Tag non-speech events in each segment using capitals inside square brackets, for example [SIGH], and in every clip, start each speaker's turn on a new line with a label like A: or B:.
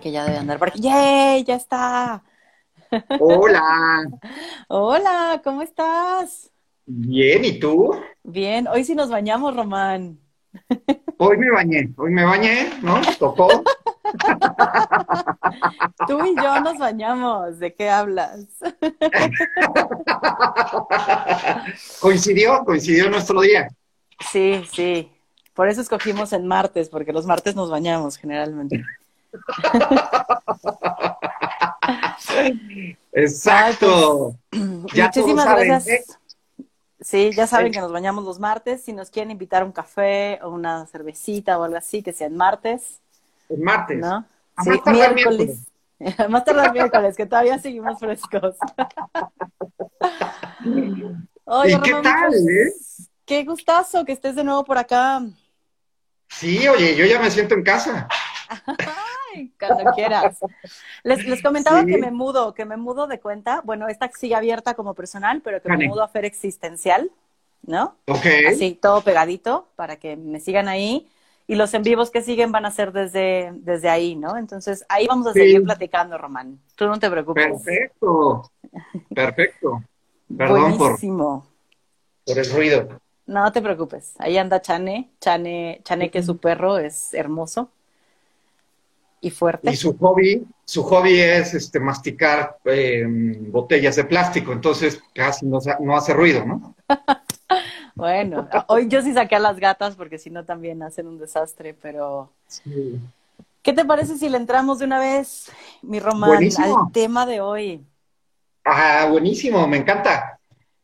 A: Que ya debe andar por aquí. ¡Yay! ¡Ya está!
B: Hola. [LAUGHS]
A: Hola, ¿cómo estás?
B: Bien, ¿y tú?
A: Bien, hoy sí nos bañamos, Román.
B: Hoy me bañé, hoy me bañé, ¿no? Tocó. [LAUGHS]
A: Tú y yo nos bañamos, ¿de qué hablas? [LAUGHS]
B: coincidió, coincidió nuestro día.
A: Sí, sí. Por eso escogimos en martes, porque los martes nos bañamos generalmente. [LAUGHS]
B: Exacto.
A: ya Muchísimas gracias. ¿eh? Sí, ya saben que nos bañamos los martes. Si nos quieren invitar a un café o una cervecita o algo así, que sea en martes.
B: En martes.
A: ¿No? sí, miércoles. [LAUGHS] Más tarde el miércoles, que todavía seguimos frescos. [LAUGHS]
B: ¿Y qué tal, pues, eh?
A: Qué gustazo que estés de nuevo por acá.
B: Sí, oye, yo ya me siento en casa.
A: Cuando quieras. Les, comentaba que me mudo, que me mudo de cuenta. Bueno, esta sigue abierta como personal, pero que me mudo a Fer Existencial, ¿no?
B: Ok.
A: Así, todo pegadito, para que me sigan ahí. Y los en vivos que siguen van a ser desde, desde ahí, ¿no? Entonces, ahí vamos a seguir platicando, Román. Tú no te preocupes.
B: Perfecto. Perfecto. Perdón
A: Buenísimo.
B: Por, por el ruido.
A: No te preocupes. Ahí anda Chane. Chane, Chane que es su perro, es hermoso y fuerte.
B: Y su hobby, su hobby es este, masticar em, botellas de plástico, entonces casi no, no hace ruido, ¿no? [LAUGHS]
A: bueno, hoy yo sí saqué a las gatas porque si no también hacen un desastre, pero... ¿Qué te parece si le entramos de una vez, mi Román, al tema de hoy?
B: Ah, buenísimo, me encanta.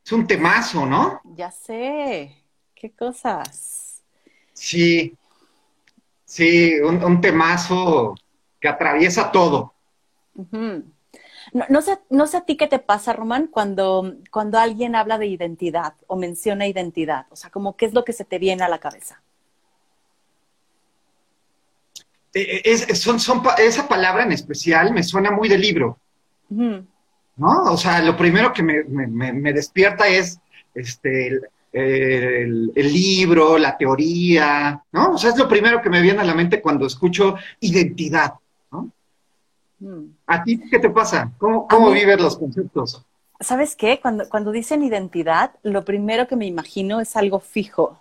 B: Es un temazo, ¿no?
A: Ya sé. ¿Qué cosas?
B: Sí, sí, un, un temazo que atraviesa todo.
A: no, sé, no sé a ti qué te pasa, Román, cuando, cuando alguien habla de identidad o menciona identidad. O sea, como qué es lo que se te viene a la cabeza.
B: Eh, eh, son, son, esa palabra en especial me suena muy de libro. ¿No? O sea, lo primero que me, me, despierta es este, el, libro, la teoría, ¿no? O sea, es lo primero que me viene a la mente cuando escucho identidad. ¿A ti qué te pasa? ¿Cómo, cómo vives los conceptos?
A: ¿Sabes qué? Cuando, cuando dicen identidad, lo primero que me imagino es algo fijo.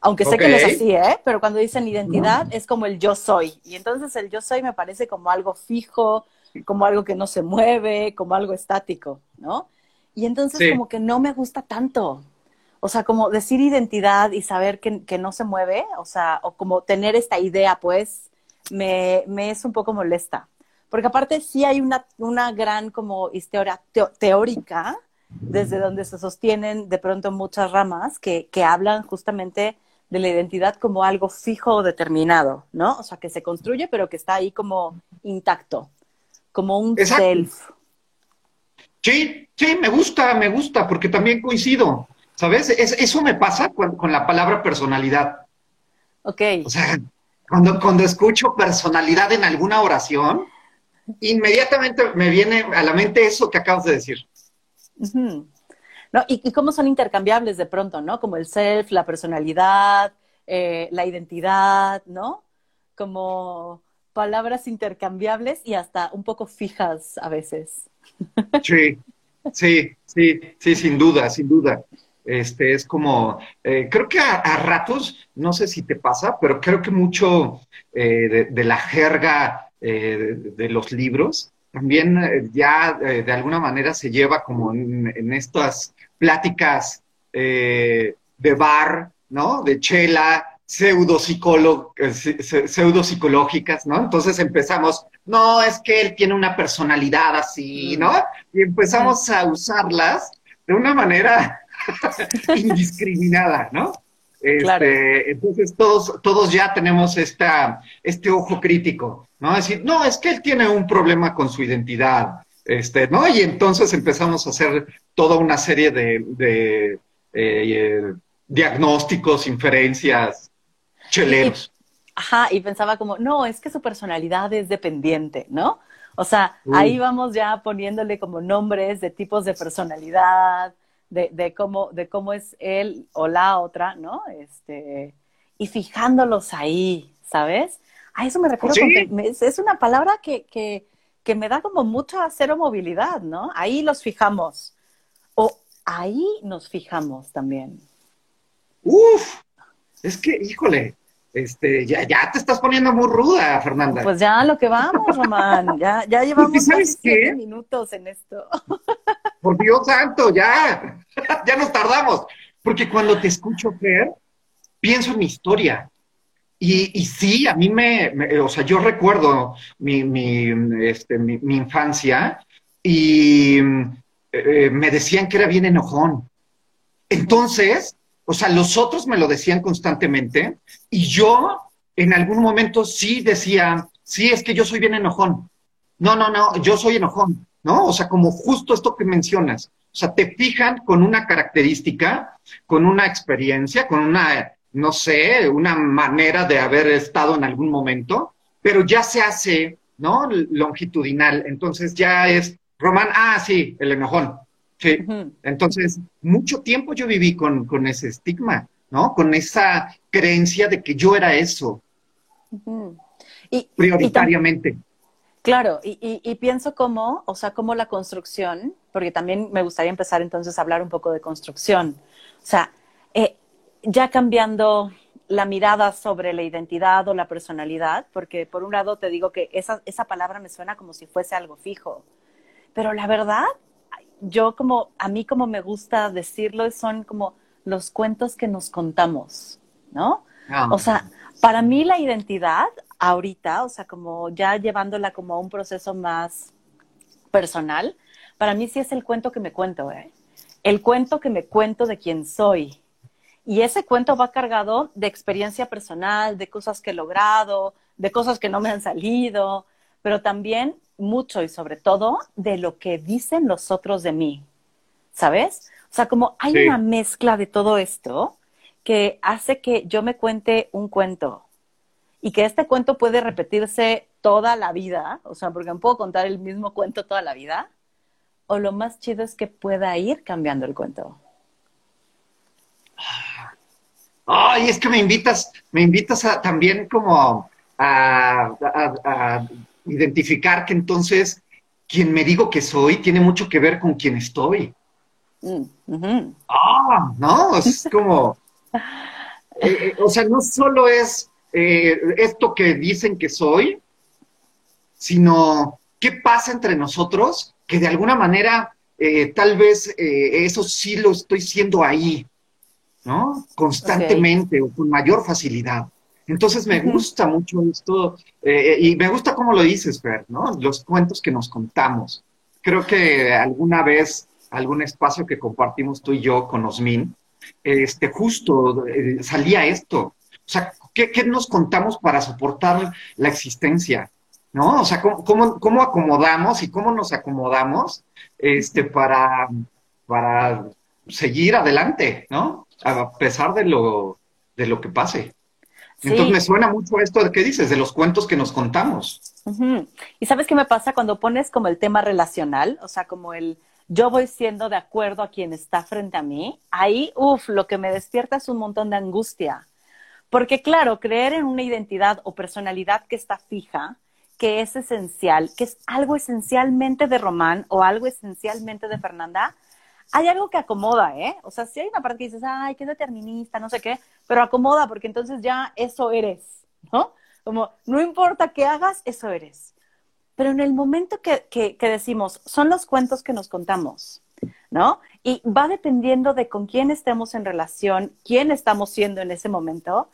A: Aunque sé que no es así, ¿eh? Pero cuando dicen identidad es como el yo soy. Y entonces el yo soy me parece como algo fijo, como algo que no se mueve, como algo estático, ¿no? Y entonces como que no me gusta tanto. O sea, como decir identidad y saber que, que, no se mueve, o sea, o como tener esta idea, pues, me, me es un poco molesta. Porque aparte sí hay una, una gran como historia teórica desde donde se sostienen de pronto muchas ramas que, que hablan justamente de la identidad como algo fijo o determinado, ¿no? O sea, que se construye pero que está ahí como intacto, como un self.
B: Sí, sí, me gusta, me gusta, porque también coincido, ¿sabes? eso me pasa con, con, la palabra personalidad.
A: Ok.
B: O sea, cuando, cuando escucho personalidad en alguna oración, inmediatamente me viene a la mente eso que acabas de decir.
A: No, y, cómo son intercambiables de pronto, ¿no? Como el self, la personalidad, eh, la identidad, ¿no? Como palabras intercambiables y hasta un poco fijas a veces. [LAUGHS]
B: Sí, sí, sí, sí, sin duda, sin duda. Este es como, eh, creo que a, ratos, no sé si te pasa, pero creo que mucho eh, de, la jerga eh, de, los libros también ya de alguna manera se lleva como en, estas pláticas de bar, ¿no? De chela, pseudo pseudopsicológicas, ¿no? Entonces empezamos, no, es que él tiene una personalidad así, ¿no? Y empezamos a usarlas de una manera [LAUGHS] indiscriminada, ¿no? Este, entonces todos, todos ya tenemos esta, este ojo crítico, ¿no? Decir, no, es que él tiene un problema con su identidad, este, ¿no? Y entonces empezamos a hacer toda una serie de, eh, diagnósticos, inferencias, cheleros.
A: ajá, y pensaba como, no, es que su personalidad es dependiente, ¿no? O sea, ahí vamos ya poniéndole como nombres de tipos de personalidad, de, de, cómo, de cómo es él o la otra, ¿no? Este, y fijándolos ahí, ¿sabes? A eso me refiero. Con es una palabra que, que, que me da como mucha cero movilidad, ¿no? Ahí los fijamos. O ahí nos fijamos también.
B: Uf, es que, híjole, este, ya, ya te estás poniendo muy ruda, Fernanda.
A: Pues ya lo que vamos, [LAUGHS] Román. Ya, ya llevamos siete minutos en esto. [LAUGHS]
B: Por Dios santo, ya, [LAUGHS] ya nos tardamos. Porque cuando te escucho, Fer, pienso en mi historia. Y, sí, a mí me, o sea, yo recuerdo mi, mi, este, infancia y eh, me decían que era bien enojón. Entonces, o sea, los otros me lo decían constantemente y yo en algún momento sí decía, sí, es que yo soy bien enojón. No, no, no, yo soy enojón, ¿no? O sea, como justo esto que mencionas. O sea, te fijan con una característica, con una experiencia, con una, no sé, una manera de haber estado en algún momento, pero ya se hace, ¿no? Longitudinal. Entonces ya es, Román, ah, sí, el enojón. Sí. Entonces, mucho tiempo yo viví con, ese estigma, ¿no? Con esa creencia de que yo era eso. y, prioritariamente.
A: claro, y, pienso cómo, o sea, cómo la construcción, porque también me gustaría empezar entonces a hablar un poco de construcción. O sea, eh, ya cambiando la mirada sobre la identidad o la personalidad, porque por un lado te digo que esa, esa palabra me suena como si fuese algo fijo, pero la verdad yo como, a mí como me gusta decirlo, son como los cuentos que nos contamos, ¿no? Ah. O sea, para mí la identidad ahorita, o sea, como ya llevándola como a un proceso más personal, para mí sí es el cuento que me cuento, ¿eh? El cuento que me cuento de quién soy. Y ese cuento va cargado de experiencia personal, de cosas que he logrado, de cosas que no me han salido, pero también mucho y sobre todo de lo que dicen los otros de mí, ¿sabes? O sea, como hay una mezcla de todo esto que hace que yo me cuente un cuento y que este cuento puede repetirse toda la vida, o sea, porque me puedo contar el mismo cuento toda la vida, o lo más chido es que pueda ir cambiando el cuento.
B: Ay, es que me invitas, me invitas a, también como a identificar que entonces quien me digo que soy tiene mucho que ver con quien estoy. Mm, ah, no, es como, [LAUGHS] eh, eh, o sea, no solo es eh, esto que dicen que soy, sino qué pasa entre nosotros que de alguna manera tal vez eso sí lo estoy siendo ahí, ¿no? Constantemente o con mayor facilidad. Entonces me gusta mucho esto eh, y me gusta cómo lo dices, Fer, ¿no? Los cuentos que nos contamos. Creo que alguna vez, algún espacio que compartimos tú y yo con Osmin, este, justo eh, salía esto. O sea, ¿qué, nos contamos para soportar la existencia? ¿No? O sea, ¿cómo, cómo, acomodamos y cómo nos acomodamos este, para, para seguir adelante, ¿no? A pesar de lo, de lo que pase. Entonces me suena mucho esto de qué dices, de los cuentos que nos contamos.
A: Y sabes qué me pasa cuando pones como el tema relacional, o sea, como el yo voy siendo de acuerdo a quien está frente a mí, ahí, uff, lo que me despierta es un montón de angustia. Porque claro, creer en una identidad o personalidad que está fija, que es esencial, que es algo esencialmente de Román o algo esencialmente de Fernanda, hay algo que acomoda, ¿eh? O sea, si hay una parte que dices, ay, qué determinista, no sé qué, pero acomoda porque entonces ya eso eres, ¿no? Como, no importa qué hagas, eso eres. Pero en el momento que, que, decimos, son los cuentos que nos contamos, ¿no? Y va dependiendo de con quién estemos en relación, quién estamos siendo en ese momento,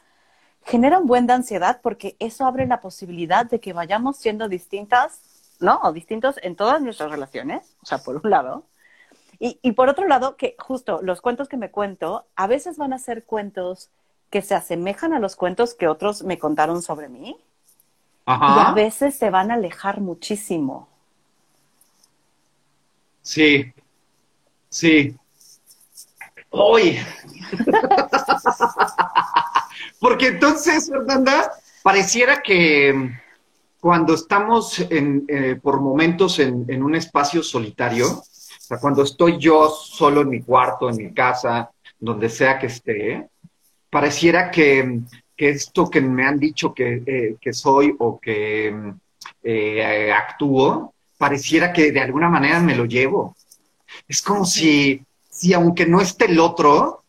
A: genera un buen de ansiedad porque eso abre la posibilidad de que vayamos siendo distintas, ¿no? O distintos en todas nuestras relaciones, o sea, por un lado, y, por otro lado, que justo los cuentos que me cuento, a veces van a ser cuentos que se asemejan a los cuentos que otros me contaron sobre mí. Y a veces se van a alejar muchísimo.
B: Sí, sí. Hoy. [LAUGHS] Porque entonces, Fernanda, pareciera que cuando estamos en, eh, por momentos en, en, un espacio solitario, sea, cuando estoy yo solo en mi cuarto, en mi casa, donde sea que esté, pareciera que que esto que me han dicho que, eh, que soy o que eh, actúo, pareciera que de alguna manera me lo llevo. Es como si, si aunque no esté el otro,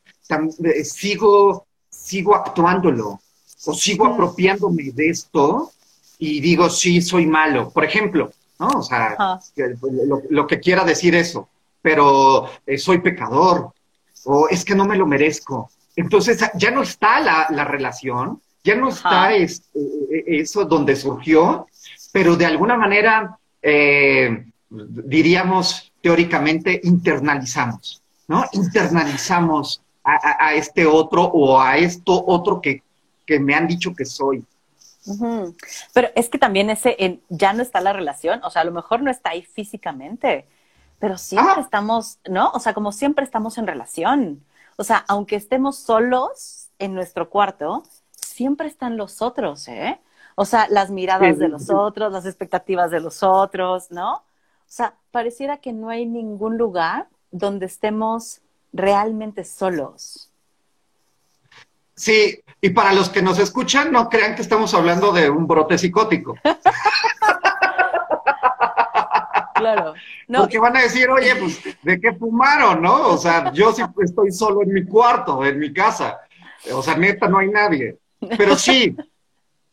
B: eh, sigo, sigo actuándolo o sigo apropiándome de esto y digo, sí, soy malo. Por ejemplo, ¿no? O sea, lo, que quiera decir eso, pero soy pecador o es que no me lo merezco. Entonces ya no está la, relación, ya no está eh, eh, eso donde surgió, pero de alguna manera, eh, diríamos teóricamente, internalizamos, ¿no? Internalizamos a, este otro o a esto otro que, me han dicho que soy.
A: Pero es que también ese ya no está la relación, o sea, a lo mejor no está ahí físicamente, pero siempre ah. estamos, ¿no? O sea, como siempre estamos en relación. O sea, aunque estemos solos en nuestro cuarto, siempre están los otros, ¿eh? O sea, las miradas de los otros, las expectativas de los otros, ¿no? O sea, pareciera que no hay ningún lugar donde estemos realmente solos.
B: Sí, y para los que nos escuchan, no crean que estamos hablando de un brote psicótico.
A: claro.
B: Porque van a decir, oye, pues, ¿de qué fumaron, no? O sea, yo sí estoy solo en mi cuarto, en mi casa. O sea, neta, no hay nadie. Pero sí,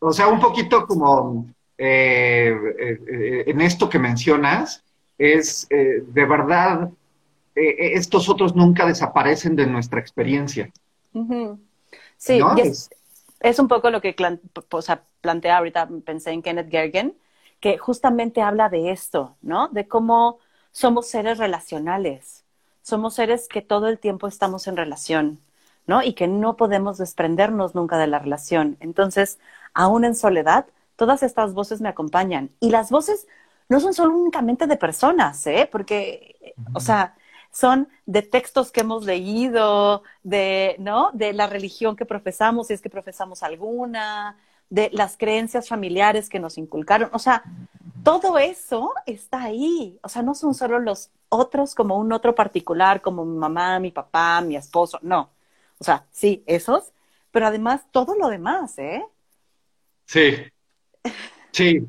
B: o sea, un poquito como eh, eh, en esto que mencionas, es de verdad, estos otros nunca desaparecen de nuestra experiencia.
A: Sí, es, un poco lo que o sea, plantea ahorita, pensé en Kenneth Gergen, que justamente habla de esto, ¿no? De cómo somos seres relacionales, somos seres que todo el tiempo estamos en relación, ¿no? Y que no podemos desprendernos nunca de la relación. Entonces, aún en soledad, todas estas voces me acompañan. Y las voces no son solo únicamente de personas, ¿eh? Porque, o sea, son de textos que hemos leído, de, ¿no? De la religión que profesamos, si es que profesamos alguna, de las creencias familiares que nos inculcaron. O sea, todo eso está ahí. O sea, no son solo los otros como un otro particular, como mi mamá, mi papá, mi esposo. No. O sea, sí, esos, pero además todo lo demás, ¿eh?
B: Sí. Sí.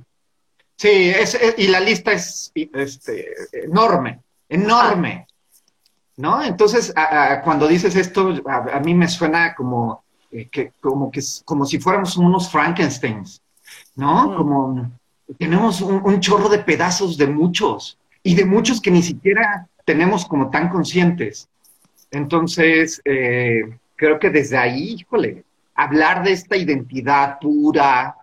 B: Sí, y la lista es este, enorme, enorme. ¿No? Entonces, cuando dices esto, a, mí me suena como eh, que, como que como si fuéramos unos Frankensteins, ¿no? Como tenemos un, chorro de pedazos de muchos y de muchos que ni siquiera tenemos como tan conscientes. Entonces, eh, creo que desde ahí, híjole, hablar de esta identidad pura,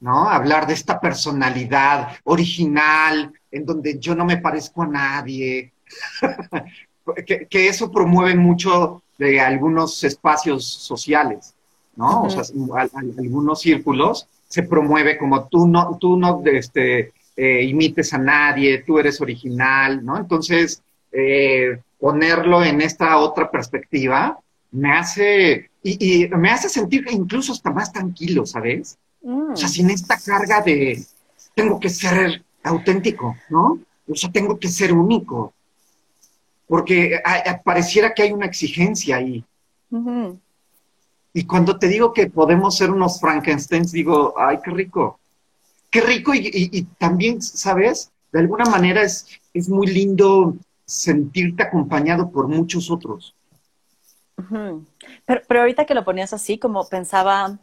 B: ¿no? Hablar de esta personalidad original, en donde yo no me parezco a nadie, [LAUGHS] que, que, eso promueve mucho de algunos espacios sociales, ¿no? O sea, algunos círculos se promueve como tú no, tú no este, eh, imites a nadie, tú eres original, ¿no? Entonces, eh, ponerlo en esta otra perspectiva me hace, y, me hace sentir incluso hasta más tranquilo, ¿sabes? O sea, mm. sin esta carga de tengo que ser auténtico, ¿no? O sea, tengo que ser único porque pareciera que hay una exigencia ahí. Y cuando te digo que podemos ser unos Frankensteins, digo, ay, qué rico. Qué rico y, también, ¿sabes? De alguna manera es, es muy lindo sentirte acompañado por muchos otros.
A: pero, pero ahorita que lo ponías así, como pensaba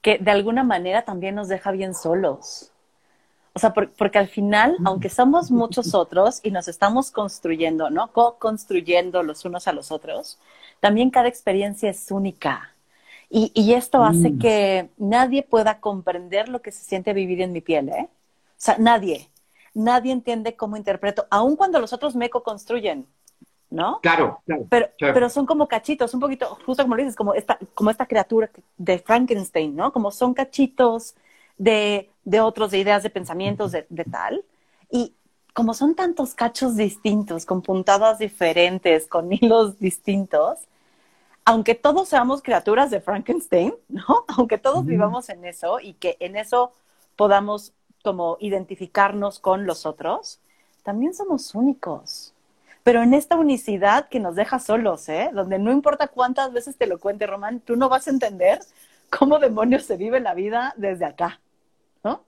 A: que de alguna manera también nos deja bien solos. O sea, porque al final, aunque somos muchos otros y nos estamos construyendo, ¿no? Co-construyendo los unos a los otros, también cada experiencia es única. Y, y esto hace mm. que nadie pueda comprender lo que se siente vivir en mi piel, ¿eh? O sea, nadie. Nadie entiende cómo interpreto, aun cuando los otros me co-construyen, ¿no?
B: Claro, claro
A: pero, pero son como cachitos, un poquito, justo como lo dices, como esta, como esta criatura de Frankenstein, ¿no? Como son cachitos de, de otros, de ideas, de pensamientos, de, de, tal. Y como son tantos cachos distintos, con puntadas diferentes, con [LAUGHS] hilos distintos, aunque todos seamos criaturas de Frankenstein, [LAUGHS] ¿no? Aunque todos vivamos en eso y que en eso podamos como identificarnos con los otros, también somos únicos. Pero en esta unicidad que nos deja solos, ¿eh? Donde no importa cuántas veces te lo cuente Román, tú no vas a entender cómo demonios se vive la vida desde acá, ¿no?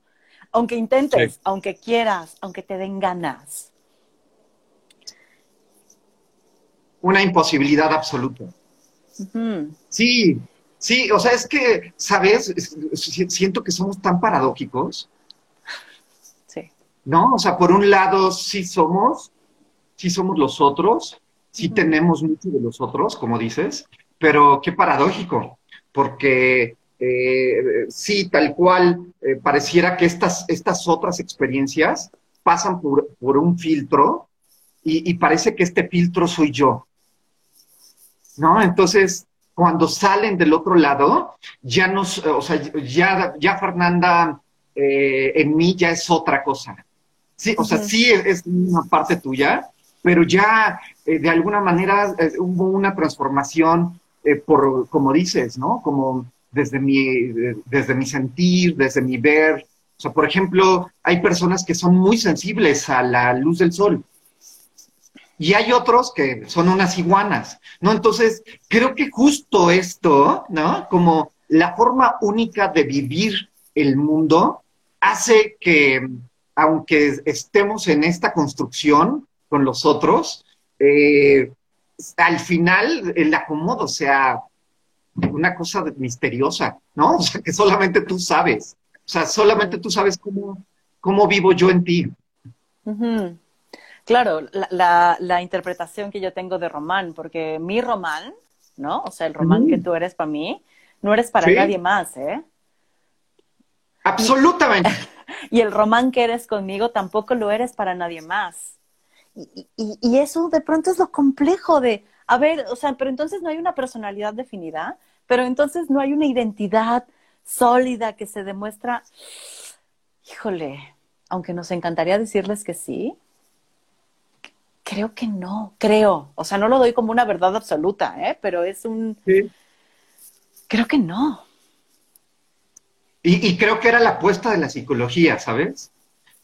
A: Aunque intentes, aunque quieras, aunque te den ganas.
B: Una imposibilidad absoluta. Sí, sí, o sea, es que, ¿sabes? Siento que somos tan paradójicos.
A: Sí.
B: ¿No? O sea, por un lado sí somos, sí somos los otros, sí tenemos mucho de los otros, como dices, pero qué paradójico, porque eh, sí, tal cual, eh, pareciera que estas, estas otras experiencias pasan por, un filtro y, y, parece que este filtro soy yo. ¿No? Entonces, cuando salen del otro lado, ya nos, o sea, ya, ya Fernanda eh, en mí ya es otra cosa. Sí, o sea, sí es, una parte tuya, pero ya eh, de alguna manera eh, hubo una transformación por, como dices, ¿no? Como desde mi, desde mi sentir, desde mi ver. O sea, por ejemplo, hay personas que son muy sensibles a la luz del sol y hay otros que son unas iguanas, ¿no? Entonces, creo que justo esto, ¿no? Como la forma única de vivir el mundo hace que, aunque estemos en esta construcción con los otros, eh, al final el acomodo sea una cosa misteriosa, ¿no? [LAUGHS] O sea, que solamente tú sabes. O sea, solamente tú sabes cómo, cómo vivo yo en ti.
A: Claro, la, la, interpretación que yo tengo de Román, porque mi Román, ¿no? O sea, el Román que tú eres para mí, no eres para nadie más, ¿eh?
B: Absolutamente. [LAUGHS]
A: Y, el Román que eres conmigo tampoco lo eres para nadie más. Y, y, y, eso de pronto es lo complejo de, a ver, o sea, pero entonces no hay una personalidad definida, pero entonces no hay una identidad sólida que se demuestra. Híjole, aunque nos encantaría decirles que sí, Creo que no, creo. O sea, no lo doy como una verdad absoluta, ¿eh? Pero es un... Sí. Creo que no.
B: Y, creo que era la apuesta de la psicología, ¿sabes?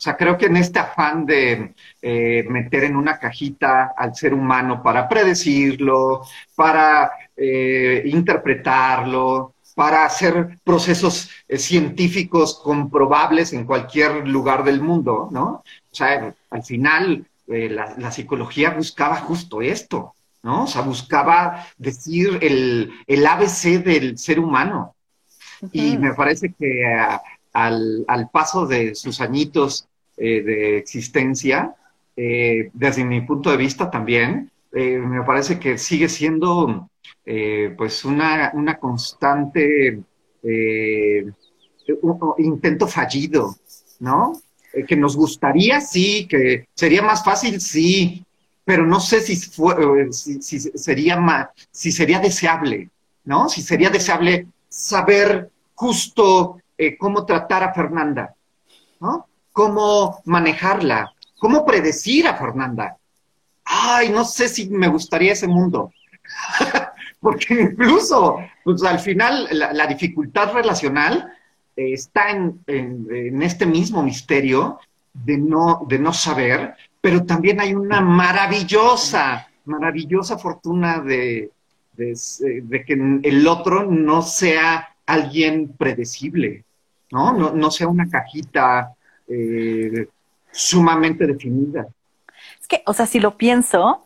B: O sea, creo que en este afán de eh, meter en una cajita al ser humano para predecirlo, para eh, interpretarlo, para hacer procesos eh, científicos comprobables en cualquier lugar del mundo, ¿no? O sea, al final la, psicología buscaba justo esto, ¿no? O sea, buscaba decir el, el ABC del ser humano. Y me parece que al, paso de sus añitos eh, de existencia, eh, desde mi punto de vista también, me parece que sigue siendo pues una, una constante intento fallido, ¿no? Eh, que nos gustaría, sí, que sería más fácil, sí, pero no sé si, fue, eh, si, sería más, si sería deseable, ¿no? Si sería deseable saber justo eh, cómo tratar a Fernanda, ¿no? Cómo manejarla, cómo predecir a Fernanda. Ay, no sé si me gustaría ese mundo. [LAUGHS] Porque incluso, pues al final, la dificultad relacional está en, este mismo misterio de no, de no saber, pero también hay una maravillosa, maravillosa fortuna de, de, que el otro no sea alguien predecible, ¿no? No, sea una cajita eh, sumamente definida.
A: Es que, o sea, si lo pienso,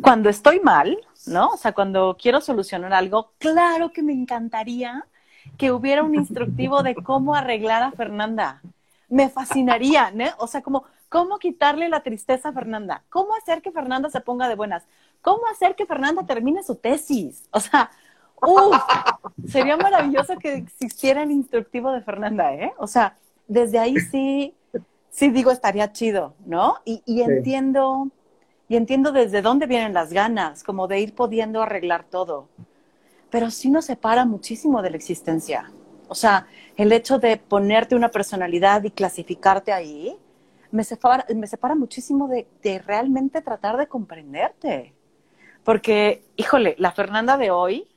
A: cuando estoy mal, ¿no? O sea, cuando quiero solucionar algo, claro que me encantaría que hubiera un instructivo de cómo arreglar a Fernanda. Me fascinaría, ¿no? O sea, como, ¿cómo quitarle la tristeza a Fernanda? ¿Cómo hacer que Fernanda se ponga de buenas? ¿Cómo hacer que Fernanda termine su tesis? O sea, uff, sería maravilloso que existiera el instructivo de Fernanda, ¿eh? O sea, desde ahí sí, sí digo, estaría chido, ¿no? Y, y entiendo, y entiendo desde dónde vienen las ganas, como de ir pudiendo arreglar todo pero sí nos separa muchísimo de la existencia. O sea, el hecho de ponerte una personalidad y clasificarte ahí, me separa, me separa muchísimo de, realmente tratar de comprenderte. Porque, híjole, la Fernanda de hoy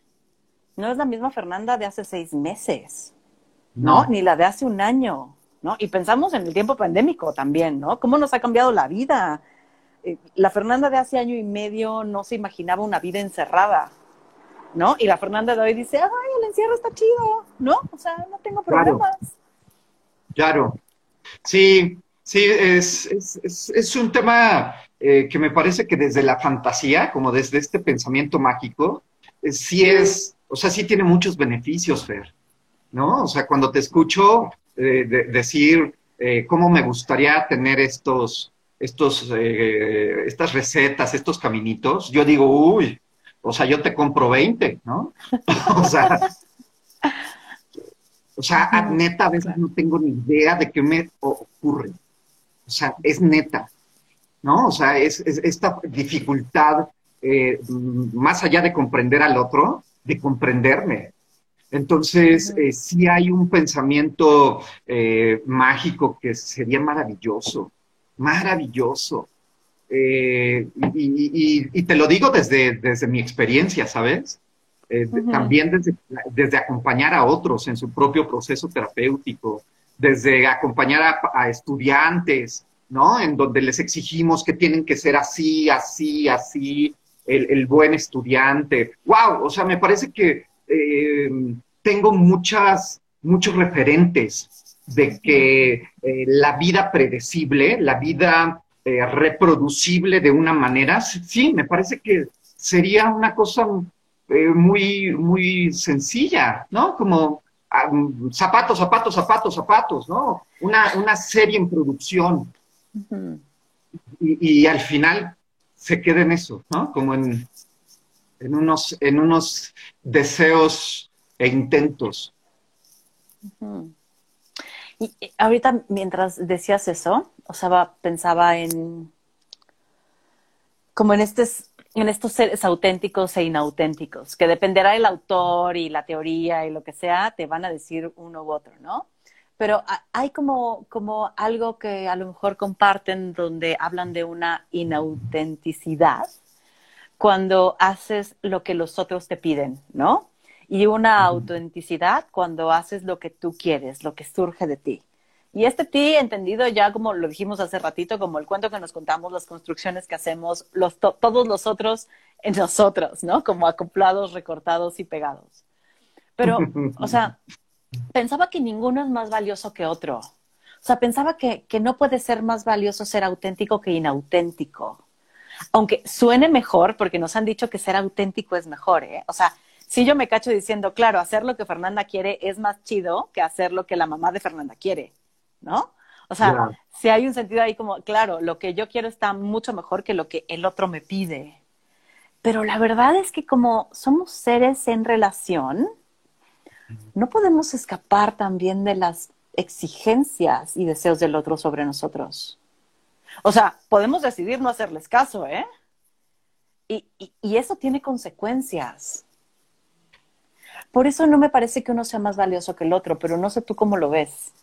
A: no es la misma Fernanda de hace seis meses, ¿no? Ni la de hace un año, ¿no? Y pensamos en el tiempo pandémico también, ¿no? ¿Cómo nos ha cambiado la vida? Eh, la Fernanda de hace año y medio no se imaginaba una vida encerrada, ¿no? Y la Fernanda de hoy dice, ay, el encierro está chido, ¿no? O sea, no tengo problemas.
B: Claro. Sí, sí, es, es, es, un tema eh, que me parece que desde la fantasía, como desde este pensamiento mágico, eh, sí es, o sea, sí tiene muchos beneficios, Fer, ¿no? O sea, cuando te escucho eh, decir cómo me gustaría tener estos, estos, estas recetas, estos caminitos, yo digo, uy, o sea, yo te compro 20, ¿no? [LAUGHS] o sea, o sea, neta, a veces no tengo ni idea de qué me ocurre. O sea, es neta, ¿no? O sea, es, esta dificultad, eh, más allá de comprender al otro, de comprenderme. Entonces, eh, sí hay un pensamiento eh, mágico que sería maravilloso, maravilloso. Y, te lo digo desde, desde mi experiencia, ¿sabes? También desde, desde, acompañar a otros en su propio proceso terapéutico, desde acompañar a, estudiantes, ¿no? En donde les exigimos que tienen que ser así, así, así, el, buen estudiante. ¡Wow! O sea, me parece que eh, tengo muchas, muchos referentes de que eh, la vida predecible, la vida eh, reproducible de una manera, sí, me parece que sería una cosa muy, muy sencilla, ¿no? Como zapatos, zapatos, zapatos, zapatos, ¿no? Una, una serie en producción. y, al final se queda en eso, ¿no? Como en, en, unos, en unos deseos e intentos.
A: Y ahorita, mientras decías eso, o sea, pensaba en como en este en estos seres auténticos e inauténticos, que dependerá del autor y la teoría y lo que sea, te van a decir uno u otro, ¿no? Pero hay como, como algo que a lo mejor comparten donde hablan de una inautenticidad cuando haces lo que los otros te piden, ¿no? Y una autenticidad cuando haces lo que tú quieres, lo que surge de ti. Y este ti entendido ya como lo dijimos hace ratito, como el cuento que nos contamos, las construcciones que hacemos, los todos los otros en nosotros, ¿no? Como acoplados, recortados y pegados. Pero, [LAUGHS] o sea, pensaba que ninguno es más valioso que otro. O sea, pensaba que, que no puede ser más valioso ser auténtico que inauténtico. Aunque suene mejor, porque nos han dicho que ser auténtico es mejor, ¿eh? O sea, si yo me cacho diciendo, claro, hacer lo que Fernanda quiere es más chido que hacer lo que la mamá de Fernanda quiere. ¿no? O sea, si hay un sentido ahí como, claro, lo que yo quiero está mucho mejor que lo que el otro me pide. Pero la verdad es que como somos seres en relación, no podemos escapar también de las exigencias y deseos del otro sobre nosotros. O sea, podemos decidir no hacerles caso, ¿eh? Y, y, eso tiene consecuencias. Por eso no me parece que uno sea más valioso que el otro, pero no sé tú cómo lo ves.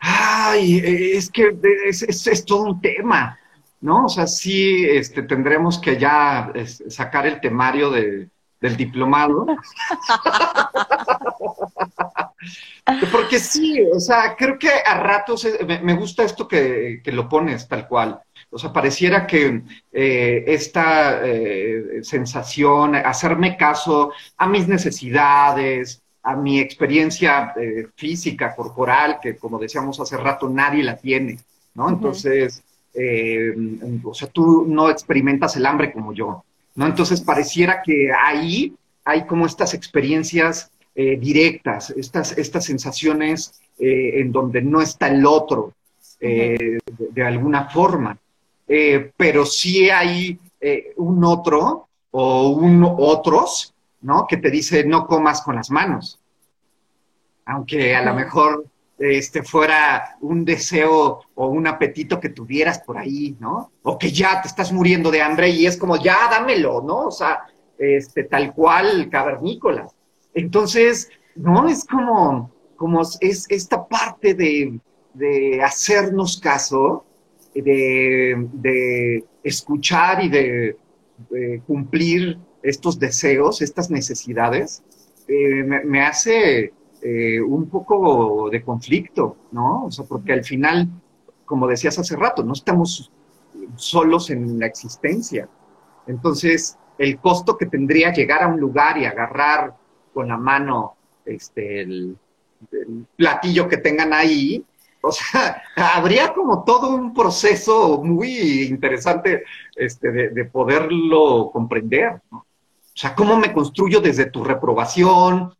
B: ay, es que es, todo un tema, ¿no? O sea, sí este, tendremos que ya sacar el temario del diplomado. [LAUGHS] Porque sí, o sea, creo que a ratos me, gusta esto que, lo pones tal cual. O sea, pareciera que eh, esta eh, sensación, hacerme caso a mis necesidades, a mi experiencia eh, física, corporal, que como decíamos hace rato, nadie la tiene, ¿no? Entonces, o sea, tú no experimentas el hambre como yo, ¿no? Entonces, pareciera que ahí hay como estas experiencias directas, estas, estas sensaciones en donde no está el otro, de, de, alguna forma. Pero sí hay un otro o un otros ¿no? Que te dice no comas con las manos. Aunque a lo mejor este fuera un deseo o un apetito que tuvieras por ahí, ¿no? O que ya te estás muriendo de hambre y es como, ya dámelo, ¿no? O sea, este, tal cual cavernícola. Entonces, ¿no? Es como, como es esta parte de, de hacernos caso, de, de escuchar y de, cumplir estos deseos, estas necesidades, eh, me, hace eh, un poco de conflicto, ¿no? O sea, porque al final, como decías hace rato, no estamos solos en la existencia. Entonces, el costo que tendría llegar a un lugar y agarrar con la mano este, el, platillo que tengan ahí. O sea, [LAUGHS] habría como todo un proceso muy interesante este, de, poderlo comprender. ¿no? O sea, ¿cómo me construyo desde tu reprobación?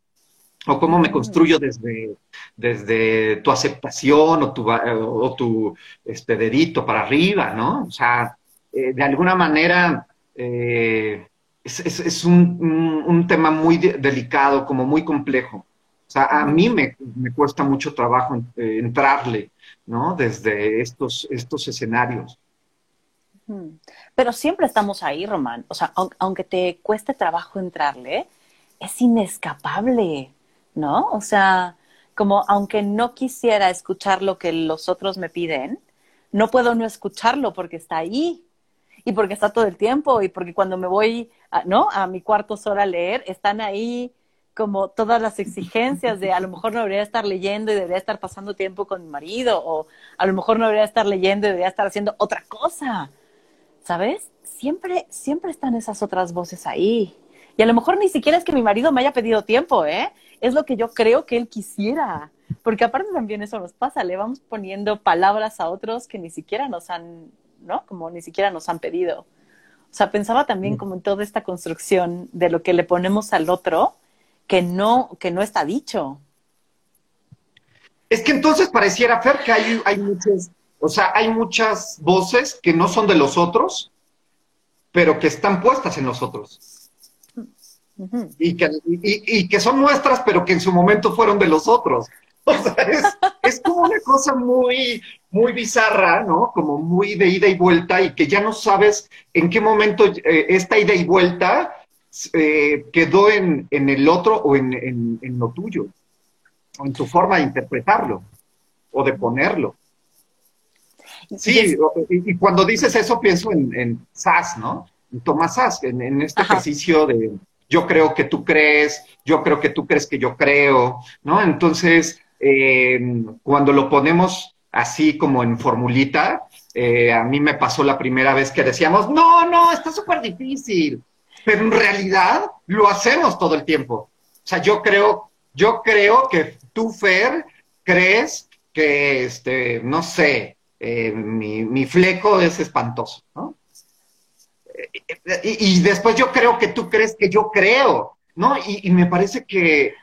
B: ¿O cómo me construyo desde, desde tu aceptación o tu, o tu este, dedito para arriba, ¿no? O sea, eh, de alguna manera eh, es, un, tema muy delicado, como muy complejo. O sea, a mí me, cuesta mucho trabajo eh, entrarle, ¿no? Desde estos, estos escenarios.
A: Pero siempre estamos ahí, Román. O sea, aunque te cueste trabajo entrarle, es inescapable, ¿no? O sea, como aunque no quisiera escuchar lo que los otros me piden, no puedo no escucharlo porque está ahí y porque está todo el tiempo y porque cuando me voy, a, ¿no? A mi cuarto solo a leer, están ahí como todas las exigencias de a lo mejor no debería estar leyendo y debería estar pasando tiempo con mi marido o a lo mejor no debería estar leyendo y debería estar haciendo otra cosa. ¿Sabes? Siempre, siempre están esas otras voces ahí. Y a lo mejor ni siquiera es que mi marido me haya pedido tiempo, ¿eh? Es lo que yo creo que él quisiera. Porque aparte también eso nos pasa, le vamos poniendo palabras a otros que ni siquiera nos han ¿no? Como ni siquiera nos han pedido. O sea, pensaba también como en toda esta construcción de lo que le ponemos al otro que no, que no está dicho.
B: Es que entonces pareciera, Fer, que hay, hay muchas, o sea, hay muchas voces que no son de los otros, pero que están puestas en nosotros. y, que, y, que son nuestras, pero que en su momento fueron de los otros. [LAUGHS] O sea, es, es como una cosa muy, muy bizarra, ¿no? Como muy de ida y vuelta y que ya no sabes en qué momento eh, esta ida y vuelta eh, quedó en, el otro o en, lo tuyo, o en tu forma de interpretarlo o de ponerlo. Sí, y, cuando dices eso pienso en, en Sass, ¿no? En Tomás Sass, en, este ejercicio de yo creo que tú crees, yo creo que tú crees que yo creo, ¿no? Entonces, eh, cuando lo ponemos así como en formulita, eh, a mí me pasó la primera vez que decíamos, no, no, está súper difícil, pero en realidad lo hacemos todo el tiempo. O sea, yo creo, yo creo que tú, Fer, crees que, este, no sé, eh, mi, fleco es espantoso, ¿no? Y, después yo creo que tú crees que yo creo, ¿no? Y, me parece que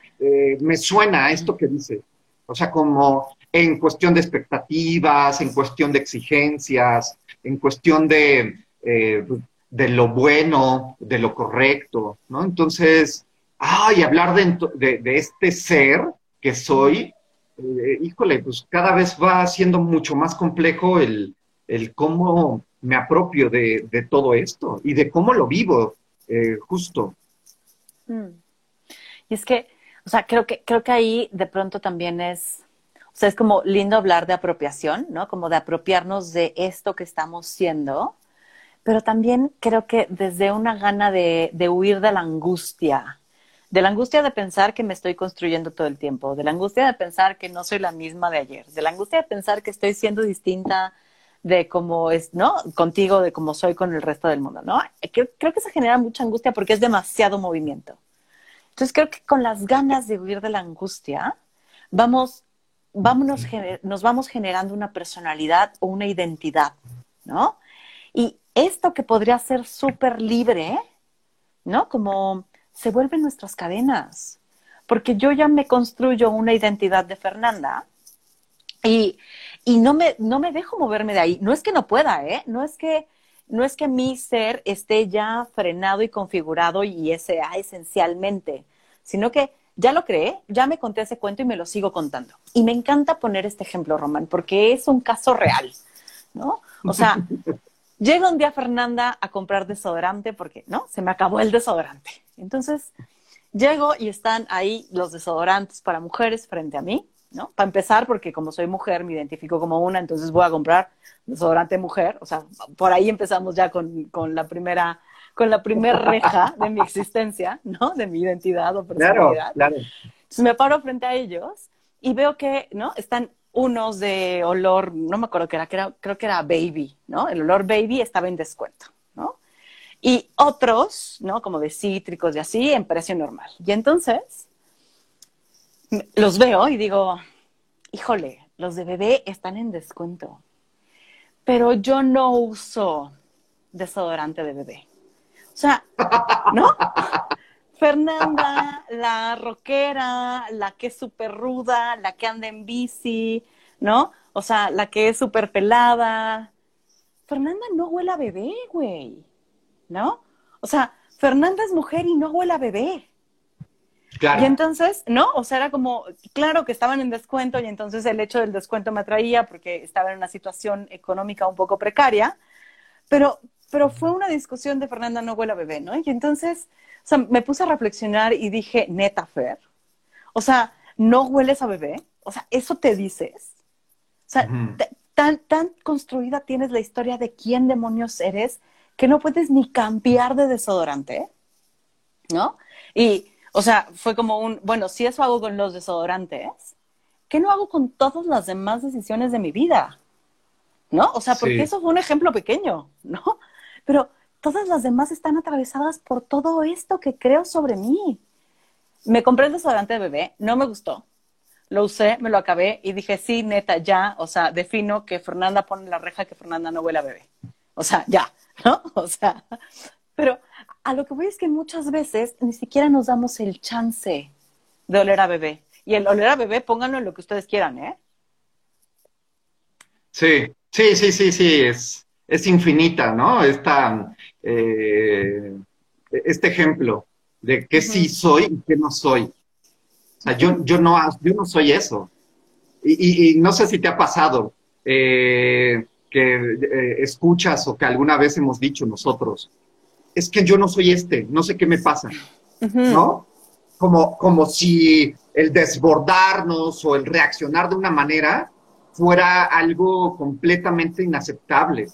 B: me suena esto que dice. O sea, como en cuestión de expectativas, en cuestión de exigencias, en cuestión de, eh, de lo bueno, de lo correcto, ¿no? Entonces, ay, hablar de, de, este ser que soy, eh, híjole, pues cada vez va siendo mucho más complejo el, el cómo me apropio de, de, todo esto y de cómo lo vivo, eh, justo.
A: Mm. Y es que o sea, creo que, creo que ahí de pronto también es, o sea, es como lindo hablar de apropiación, ¿no? Como de apropiarnos de esto que estamos siendo, pero también creo que desde una gana de, de huir de la angustia, de la angustia de pensar que me estoy construyendo todo el tiempo, de la angustia de pensar que no soy la misma de ayer, de la angustia de pensar que estoy siendo distinta de cómo es, ¿no? Contigo, de cómo soy con el resto del mundo, ¿no? Creo, creo que se genera mucha angustia porque es demasiado movimiento. Entonces creo que con las ganas de huir de la angustia, vamos, vámonos, nos vamos generando una personalidad o una identidad, ¿no? Y esto que podría ser súper libre, ¿no? Como se vuelven nuestras cadenas, porque yo ya me construyo una identidad de Fernanda y, y no, me, no me dejo moverme de ahí. No es que no pueda, ¿eh? No es que no es que mi ser esté ya frenado y configurado y ese A esencialmente, sino que ya lo creé, ya me conté ese cuento y me lo sigo contando. Y me encanta poner este ejemplo, Román, porque es un caso real, ¿no? O sea, [LAUGHS] llega un día Fernanda a comprar desodorante porque, ¿no? Se me acabó el desodorante. Entonces, llego y están ahí los desodorantes para mujeres frente a mí, ¿no? Para empezar, porque como soy mujer, me identifico como una, entonces voy a comprar desodorante mujer, o sea, por ahí empezamos ya con, la primera con la primera reja de mi existencia, ¿no? De mi identidad o personalidad. Claro, claro. Entonces me paro frente a ellos y veo que, ¿no? Están unos de olor, no me acuerdo que era, creo que era baby, ¿no? El olor baby estaba en descuento, ¿no? y otros, ¿no? Como de cítricos y así, en precio normal. Y entonces los veo y digo, híjole, los de bebé están en descuento, pero yo no uso desodorante de bebé. O sea, ¿no? Fernanda, la rockera, la que es súper ruda, la que anda en bici, ¿no? O sea, la que es súper pelada. Fernanda no huele a bebé, güey. ¿no? O sea, Fernanda es mujer y no huele a bebé. Claro. Y entonces, ¿no? O sea, era como, claro que estaban en descuento y entonces el hecho del descuento me atraía porque estaba en una situación económica un poco precaria, pero, pero fue una discusión de Fernanda no huele a bebé, ¿no? Y entonces, o sea, me puse a reflexionar y dije, neta, Fer, o sea, no hueles a bebé, o sea, eso te dices. O sea, tan, tan construida tienes la historia de quién demonios eres que no puedes ni cambiar de desodorante, ¿no? Y, o sea, fue como un, bueno, si eso hago con los desodorantes, ¿qué no hago con todas las demás decisiones de mi vida? ¿No? O sea, porque eso fue un ejemplo pequeño, ¿no? Pero todas las demás están atravesadas por todo esto que creo sobre mí. Me compré el desodorante de bebé, no me gustó. Lo usé, me lo acabé y dije, sí, neta, ya, o sea, defino que Fernanda pone la reja que Fernanda no huele a bebé. O sea, ya, [LAUGHS] ¿no? O sea, pero a lo que voy es que muchas veces ni siquiera nos damos el chance de oler a bebé. Y el oler a bebé, pónganlo en lo que ustedes quieran, ¿eh?
B: Sí, sí, sí, sí, sí, es, es infinita, ¿no? Esta, eh, este ejemplo de qué sí soy y qué no soy. O sea, yo, yo, no, yo no soy eso. Y, y, no sé si te ha pasado. Eh, que eh, escuchas o que alguna vez hemos dicho nosotros, es que yo no soy este, no sé qué me pasa, ¿no? Como, como si el desbordarnos o el reaccionar de una manera fuera algo completamente inaceptable.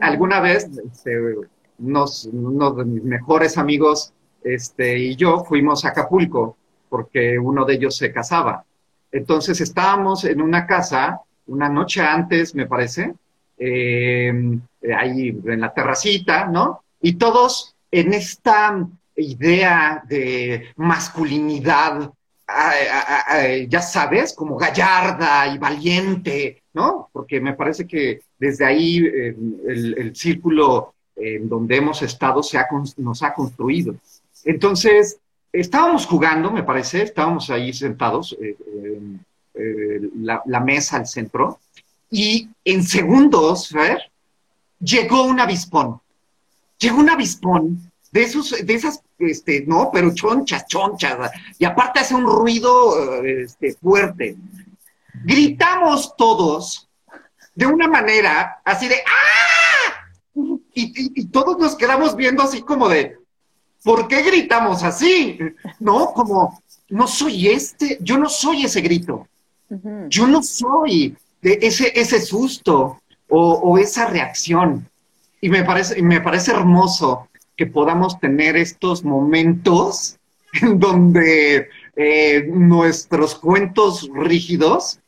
B: alguna vez, este, unos de mis mejores amigos este, y yo fuimos a Acapulco porque uno de ellos se casaba. Entonces estábamos en una casa una noche antes, me parece, eh, ahí en la terracita, ¿no? Y todos en esta idea de masculinidad, ya sabes, como gallarda y valiente, ¿no? Porque me parece que desde ahí el, círculo en donde hemos estado se nos ha construido. Entonces, estábamos jugando, me parece, estábamos ahí sentados, eh, eh, la, mesa al centro, y en segundos, ver, llegó un avispón. Llegó un avispón de esos, de esas, este, no, pero chonchas, chonchas, y aparte hace un ruido este, fuerte. Gritamos todos de una manera así de ¡ah! Y, y, todos nos quedamos viendo así como de ¿por qué gritamos así? No, como no soy este, yo no soy ese grito. Yo no soy ese, ese susto o, esa reacción. Y me parece, me parece hermoso que podamos tener estos momentos [LAUGHS] en donde eh, nuestros cuentos rígidos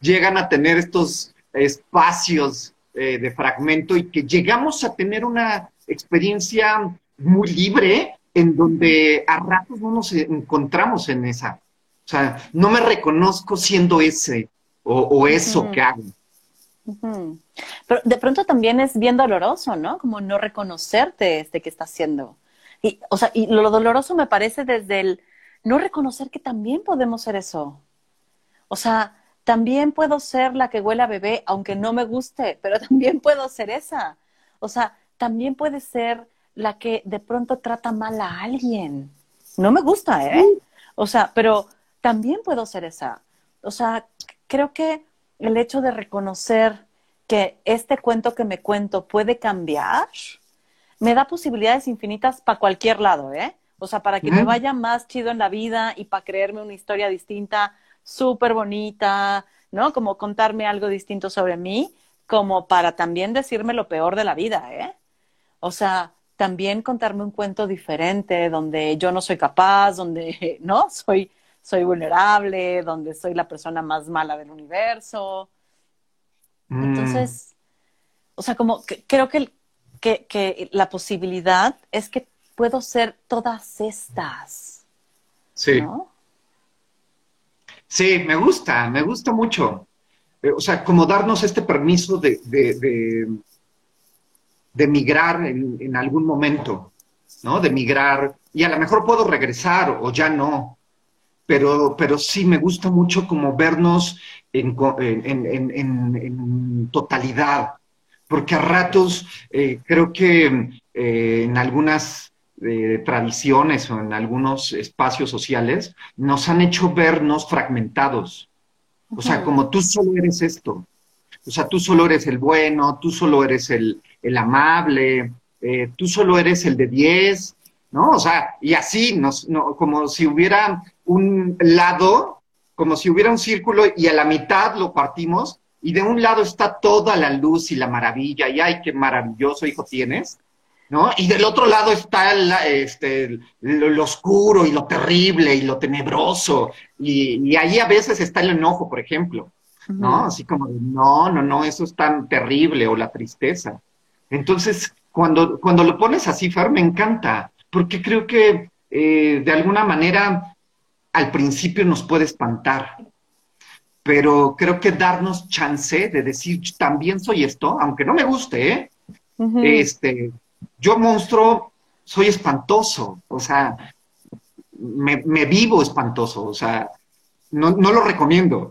B: llegan a tener estos espacios eh, de fragmento y que llegamos a tener una experiencia muy libre en donde a ratos no nos encontramos en esa. O sea, no me reconozco siendo ese, o, eso que hago.
A: Pero de pronto también es bien doloroso, ¿no? Como no reconocerte este que estás haciendo. Y, o sea, y lo doloroso me parece desde el no reconocer que también podemos ser eso. O sea, también puedo ser la que huele a bebé, aunque no me guste, [LAUGHS] pero también puedo ser esa. O sea, también puede ser la que de pronto trata mal a alguien. No me gusta, ¿eh? O sea, pero también puedo ser esa. O sea, creo que el hecho de reconocer que este cuento que me cuento puede cambiar, me da posibilidades infinitas para cualquier lado, ¿eh? O sea, para que me vaya más chido en la vida y para creerme una historia distinta, súper bonita, ¿no? Como contarme algo distinto sobre mí, como para también decirme lo peor de la vida, ¿eh? O sea, también contarme un cuento diferente, donde yo no soy capaz, donde, [LAUGHS] ¿no? Soy soy vulnerable, donde soy la persona más mala del universo. Mm. Entonces, o sea, como que, creo que, que, que la posibilidad es que puedo ser todas estas.
B: Sí. Sí, me gusta, me gusta mucho. Eh, o sea, como darnos este permiso de, de, de, migrar en, algún momento, ¿no? De migrar, y a lo mejor puedo regresar o ya no, pero, pero sí me gusta mucho como vernos en, en, en totalidad, porque a ratos eh, creo que eh, en algunas eh, tradiciones o en algunos espacios sociales nos han hecho vernos fragmentados. O sea, como tú solo eres esto. O sea, tú solo eres el bueno, tú solo eres el, el amable, tú solo eres el de 10, ¿no? O sea, y así, nos, no, como si hubiera un lado, como si hubiera un círculo y a la mitad lo partimos y de un lado está toda la luz y la maravilla, y ay, qué maravilloso hijo tienes, ¿no? Y del otro lado está este, lo, oscuro y lo terrible y lo tenebroso, y, ahí a veces está el enojo, por ejemplo, ¿no? Así como, no, no, no, eso es tan terrible, o la tristeza. Entonces, cuando, cuando lo pones así, Fer, me encanta, porque creo que eh, de alguna manera al principio nos puede espantar, pero creo que darnos chance de decir, también soy esto, aunque no me guste, ¿eh? este, yo monstruo soy espantoso, o sea, me, vivo espantoso, o sea, no, lo recomiendo.